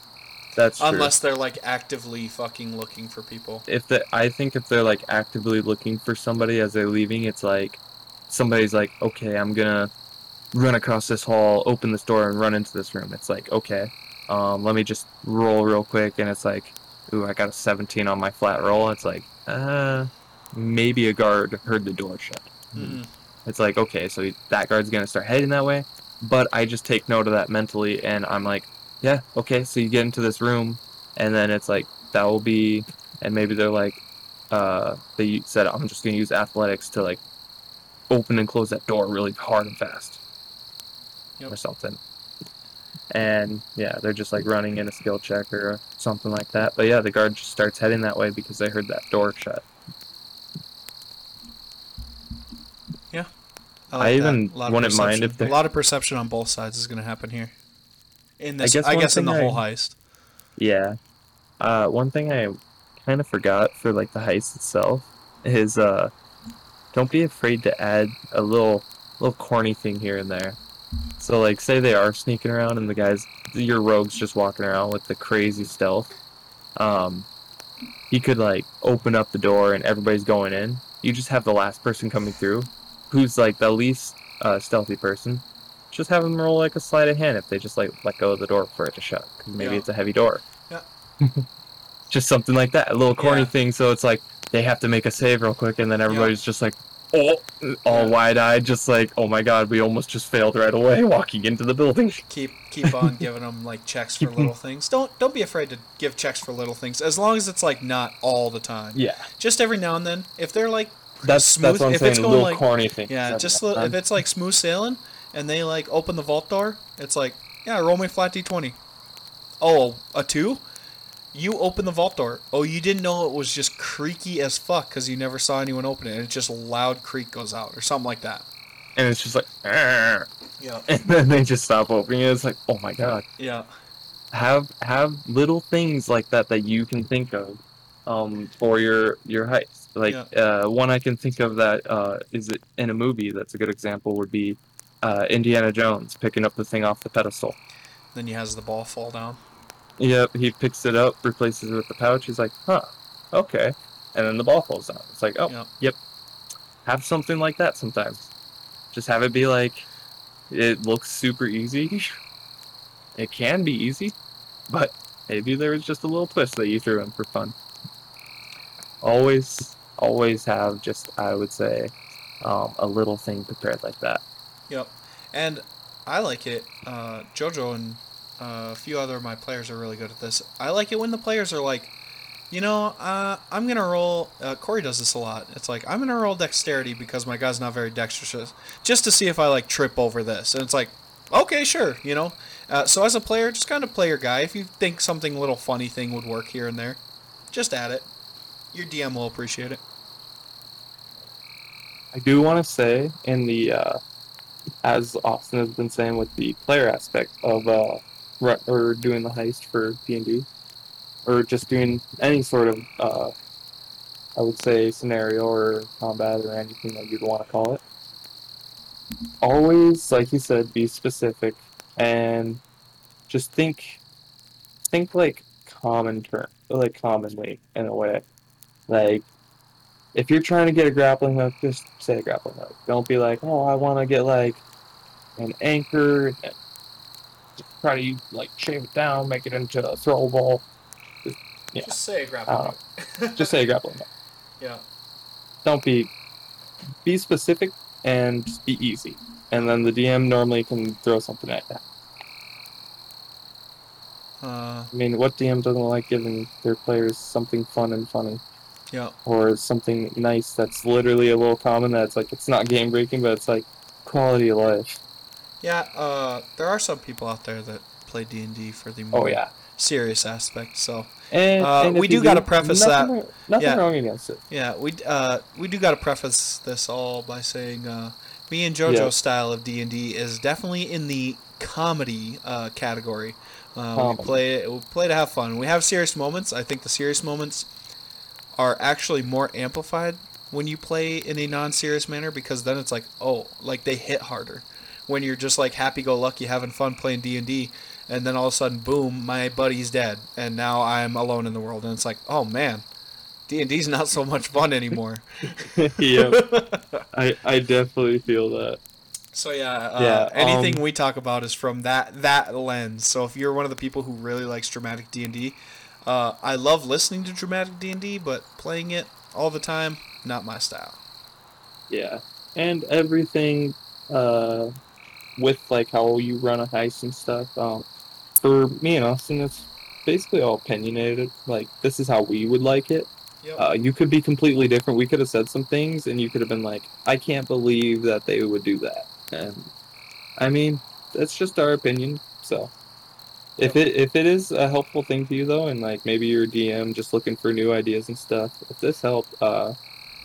That's true. Unless they're like actively fucking looking for people. if the I think if they're like actively looking for somebody as they're leaving, it's like somebody's like, okay, I'm gonna run across this hall, open this door, and run into this room. It's like, okay, um, let me just roll real quick, and it's like, ooh, I got a 17 on my flat roll. It's like, uh, maybe a guard heard the door shut. Mm-mm. It's like, okay, so that guard's gonna start heading that way, but I just take note of that mentally, and I'm like, yeah, okay, so you get into this room, and then it's like that will be, and maybe they're like, uh, they said I'm just gonna use athletics to like open and close that door really hard and fast, Yep. or something. And yeah, they're just like running in a skill check or something like that. But yeah, the guard just starts heading that way because they heard that door shut. Yeah, I like that. even A lot of wouldn't mind if a lot of perception on both sides is going to happen here. In I guess I guess, in the thing whole heist. Yeah. Uh, one thing I kind of forgot for like the heist itself is uh, don't be afraid to add a little little corny thing here and there. So like, say they are sneaking around and the guys, your rogue's just walking around with the crazy stealth. Um, he could like open up the door and everybody's going in. You just have the last person coming through, who's like the least uh, stealthy person. Just have them roll like a sleight of hand if they just like let go of the door for it to shut, maybe Yeah. it's a heavy door. Yeah. just something like that, a little corny Yeah. thing. So it's like they have to make a save real quick, and then everybody's just like, oh, all Yeah. wide-eyed, just like, oh my god, we almost just failed right away walking into the building. Keep keep on giving them like checks for little things. Don't don't be afraid to give checks for little things as long as it's like not all the time. Yeah, Just every now and then. If they're like that's Smooth- that's what I'm if saying. it's A going little like- corny thing. yeah, just li- if it's like smooth sailing and they like open the vault door, it's like yeah, roll me flat d20. Oh, a two? You open the vault door. Oh, you didn't know it was just creaky as fuck because you never saw anyone open it. And it just loud creak goes out or something like that. and it's just like, "Arr," Yeah. and then they just stop opening it. It's like, oh my god. Yeah. have have little things like that that you can think of um, for your your heist. Like uh, one I can think of that uh, is it in a movie that's a good example would be uh, Indiana Jones picking up the thing off the pedestal. Then he has the ball fall down. Yep, he picks it up, replaces it with the pouch. He's like, huh, okay, and then the ball falls down. It's like, oh, Yep. yep. Have something like that sometimes. Just have it be like, it looks super easy. It can be easy, but maybe there was just a little twist that you threw in for fun. Always, always have just, I would say, um, a little thing prepared like that. Yep. And I like it. Uh, JoJo and uh, a few other of my players are really good at this. I like it when the players are like, you know, uh, I'm gonna roll. Uh, Corey does this a lot. It's like I'm gonna roll dexterity because my guy's not very dexterous, just to see if I like trip over this. And it's like, okay, sure, you know. Uh, so as a player, just kind of play your guy. If you think something little funny thing would work here and there, just add it. Your DM will appreciate it. I do want to say, in the uh, as Austin has been saying with the player aspect of uh, ru- or doing the heist for D and D, or just doing any sort of uh, I would say scenario or combat or anything that you'd want to call it. Always, like you said, be specific and just think think like common term, like commonly in a way. Like if you're trying to get a grappling hook, just say a grappling hook. Don't be like, oh, I want to get like an anchor. And try to like shave it down, make it into a throw ball. Yeah. Just say a grappling Uh, Just say a grappling hook. yeah. Don't be be specific and be easy. And then the DM normally can throw something at that. Uh, I mean, what DM doesn't like giving their players something fun and funny? Yeah. or something nice that's literally a little common that's like it's not game breaking, but it's like quality of life. Yeah, uh, there are some people out there that play D and D for the more Oh yeah. serious aspect. So And, Uh, and we you do gotta preface nothing, that- Nothing yeah. wrong against it. yeah, we uh, we do got to preface this all by saying uh, me and JoJo's Yeah. style of D and D is definitely in the comedy uh, category. Uh, we play we play to have fun. We have serious moments. I think the serious moments are actually more amplified when you play in a non-serious manner because then it's like oh like they hit harder when you're just like happy-go-lucky having fun playing d&d and then all of a sudden boom my buddy's dead and now i'm alone in the world and it's like oh man d&d's not so much fun anymore yeah. I I definitely feel that. so yeah, uh, Yeah, anything um, we talk about is from that that lens so if you're one of the people who really likes dramatic d&d uh, i love listening to dramatic d&d but playing it all the time not my style Yeah. And everything uh with like how you run a heist and stuff. Um for me and Austin it's basically all opinionated. Like this is how we would like it. yep. Uh, you could be completely different. We could have said some things, and you could have been like, "I can't believe that they would do that." And I mean, that's just our opinion. So, if it if it is a helpful thing to you though, and like maybe you're a DM just looking for new ideas and stuff, if this helped, uh,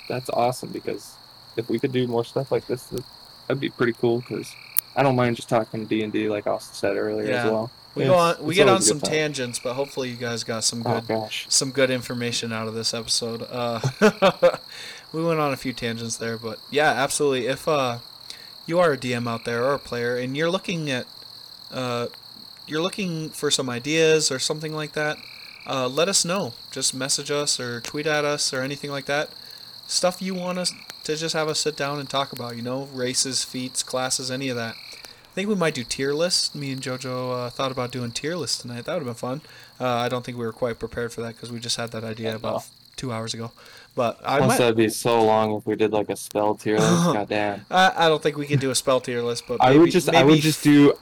that's awesome because if we could do more stuff like this, that- that'd be pretty cool. Because I don't mind just talking D and D, like Austin said earlier Yeah. as well. we Yeah, go on we get on some time. tangents but hopefully you guys got some Oh good gosh. some good information out of this episode. Uh, we went on a few tangents there, but yeah, absolutely. If uh, you are a DM out there or a player, and you're looking at, uh, you're looking for some ideas or something like that, uh, let us know. Just message us or tweet at us or anything like that. Stuff you want us to just have us sit down and talk about. You know, races, feats, classes, any of that. I think we might do tier lists. Me and JoJo uh, thought about doing tier lists tonight. That would have been fun. Uh, I don't think we were quite prepared for that because we just had that idea about two hours ago. But I Plus, might. that'd be so long if we did like a spell tier list. God damn. I, I don't think we can do a spell tier list, but I would just I would just do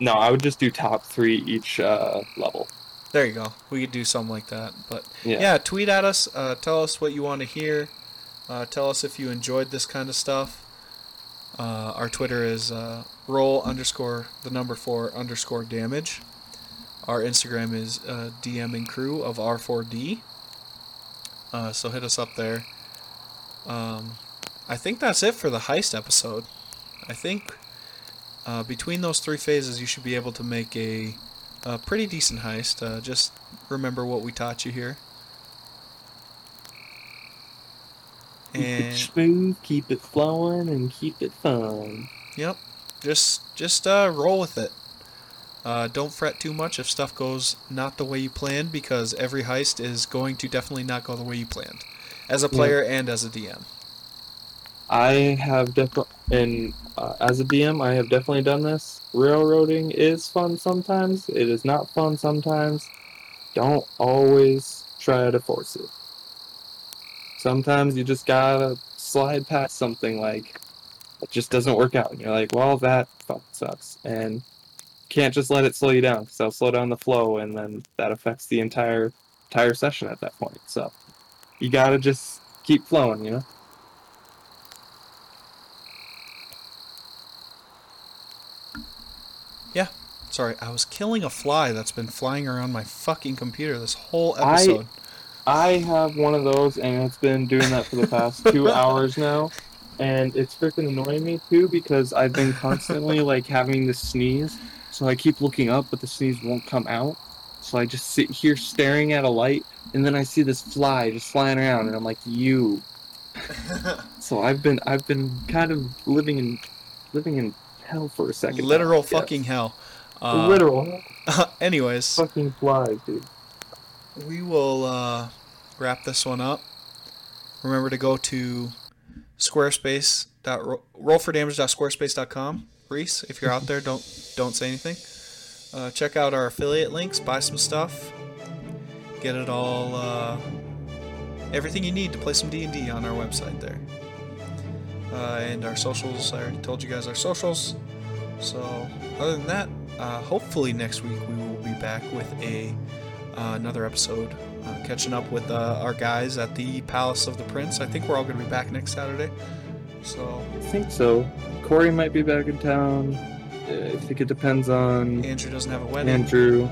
no, I would just do top three each uh, level. There you go. We could do something like that. But Yeah. yeah, tweet at us. Uh, tell us what you want to hear. Uh, tell us if you enjoyed this kind of stuff. Uh, our Twitter is uh, roll underscore the number four underscore damage. Our Instagram is uh, DM and crew of R4D. Uh, so hit us up there. Um, I think that's it for the heist episode. I think uh, between those three phases, you should be able to make a, a pretty decent heist. Uh, just remember what we taught you here. And Keep it smooth, keep it flowing, and keep it fun. Yep. Just just uh, roll with it. Uh, don't fret too much if stuff goes not the way you planned because every heist is going to definitely not go the way you planned, as a Yeah. player and as a DM. I have definitely, and uh, as a DM, I have definitely done this. Railroading is fun sometimes. It is not fun sometimes. Don't always try to force it. Sometimes you just gotta slide past something like it just doesn't work out, and you're like, well, that fucking sucks, and can't just let it slow you down because that'll slow down the flow, and then that affects the entire entire session at that point. So you gotta just keep flowing, you know. Sorry, I was killing a fly that's been flying around my fucking computer this whole I- episode. I have one of those, and it's been doing that for the past two hours now, and it's freaking annoying me too because I've been constantly like having to sneeze, so I keep looking up, but the sneeze won't come out. So I just sit here staring at a light, and then I see this fly just flying around, and I'm like, "You." So I've been I've been kind of living in living in hell for a second. Literal guess. fucking hell. Uh, Literal anyways, fucking flies, dude. we will uh, wrap this one up. Remember to go to squarespace rollfordamage.squarespace.com. Reese, if you're out there, don't don't say anything. Uh, check out our affiliate links, buy some stuff, get it all, uh, everything you need to play some D and D on our website there. Uh, and our socials, I already told you guys our socials. So other than that, uh, hopefully next week we will be back with a uh, another episode uh, catching up with uh, our guys at the Palace of the Prince. I think we're all going to be back next Saturday. So I think so. Corey might be back in town. Uh, I think it depends on Andrew doesn't have a wedding. Andrew.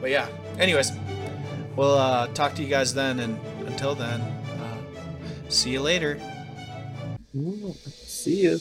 But yeah, anyways, we'll uh, talk to you guys then. And until then, uh, see you later. Ooh, See ya.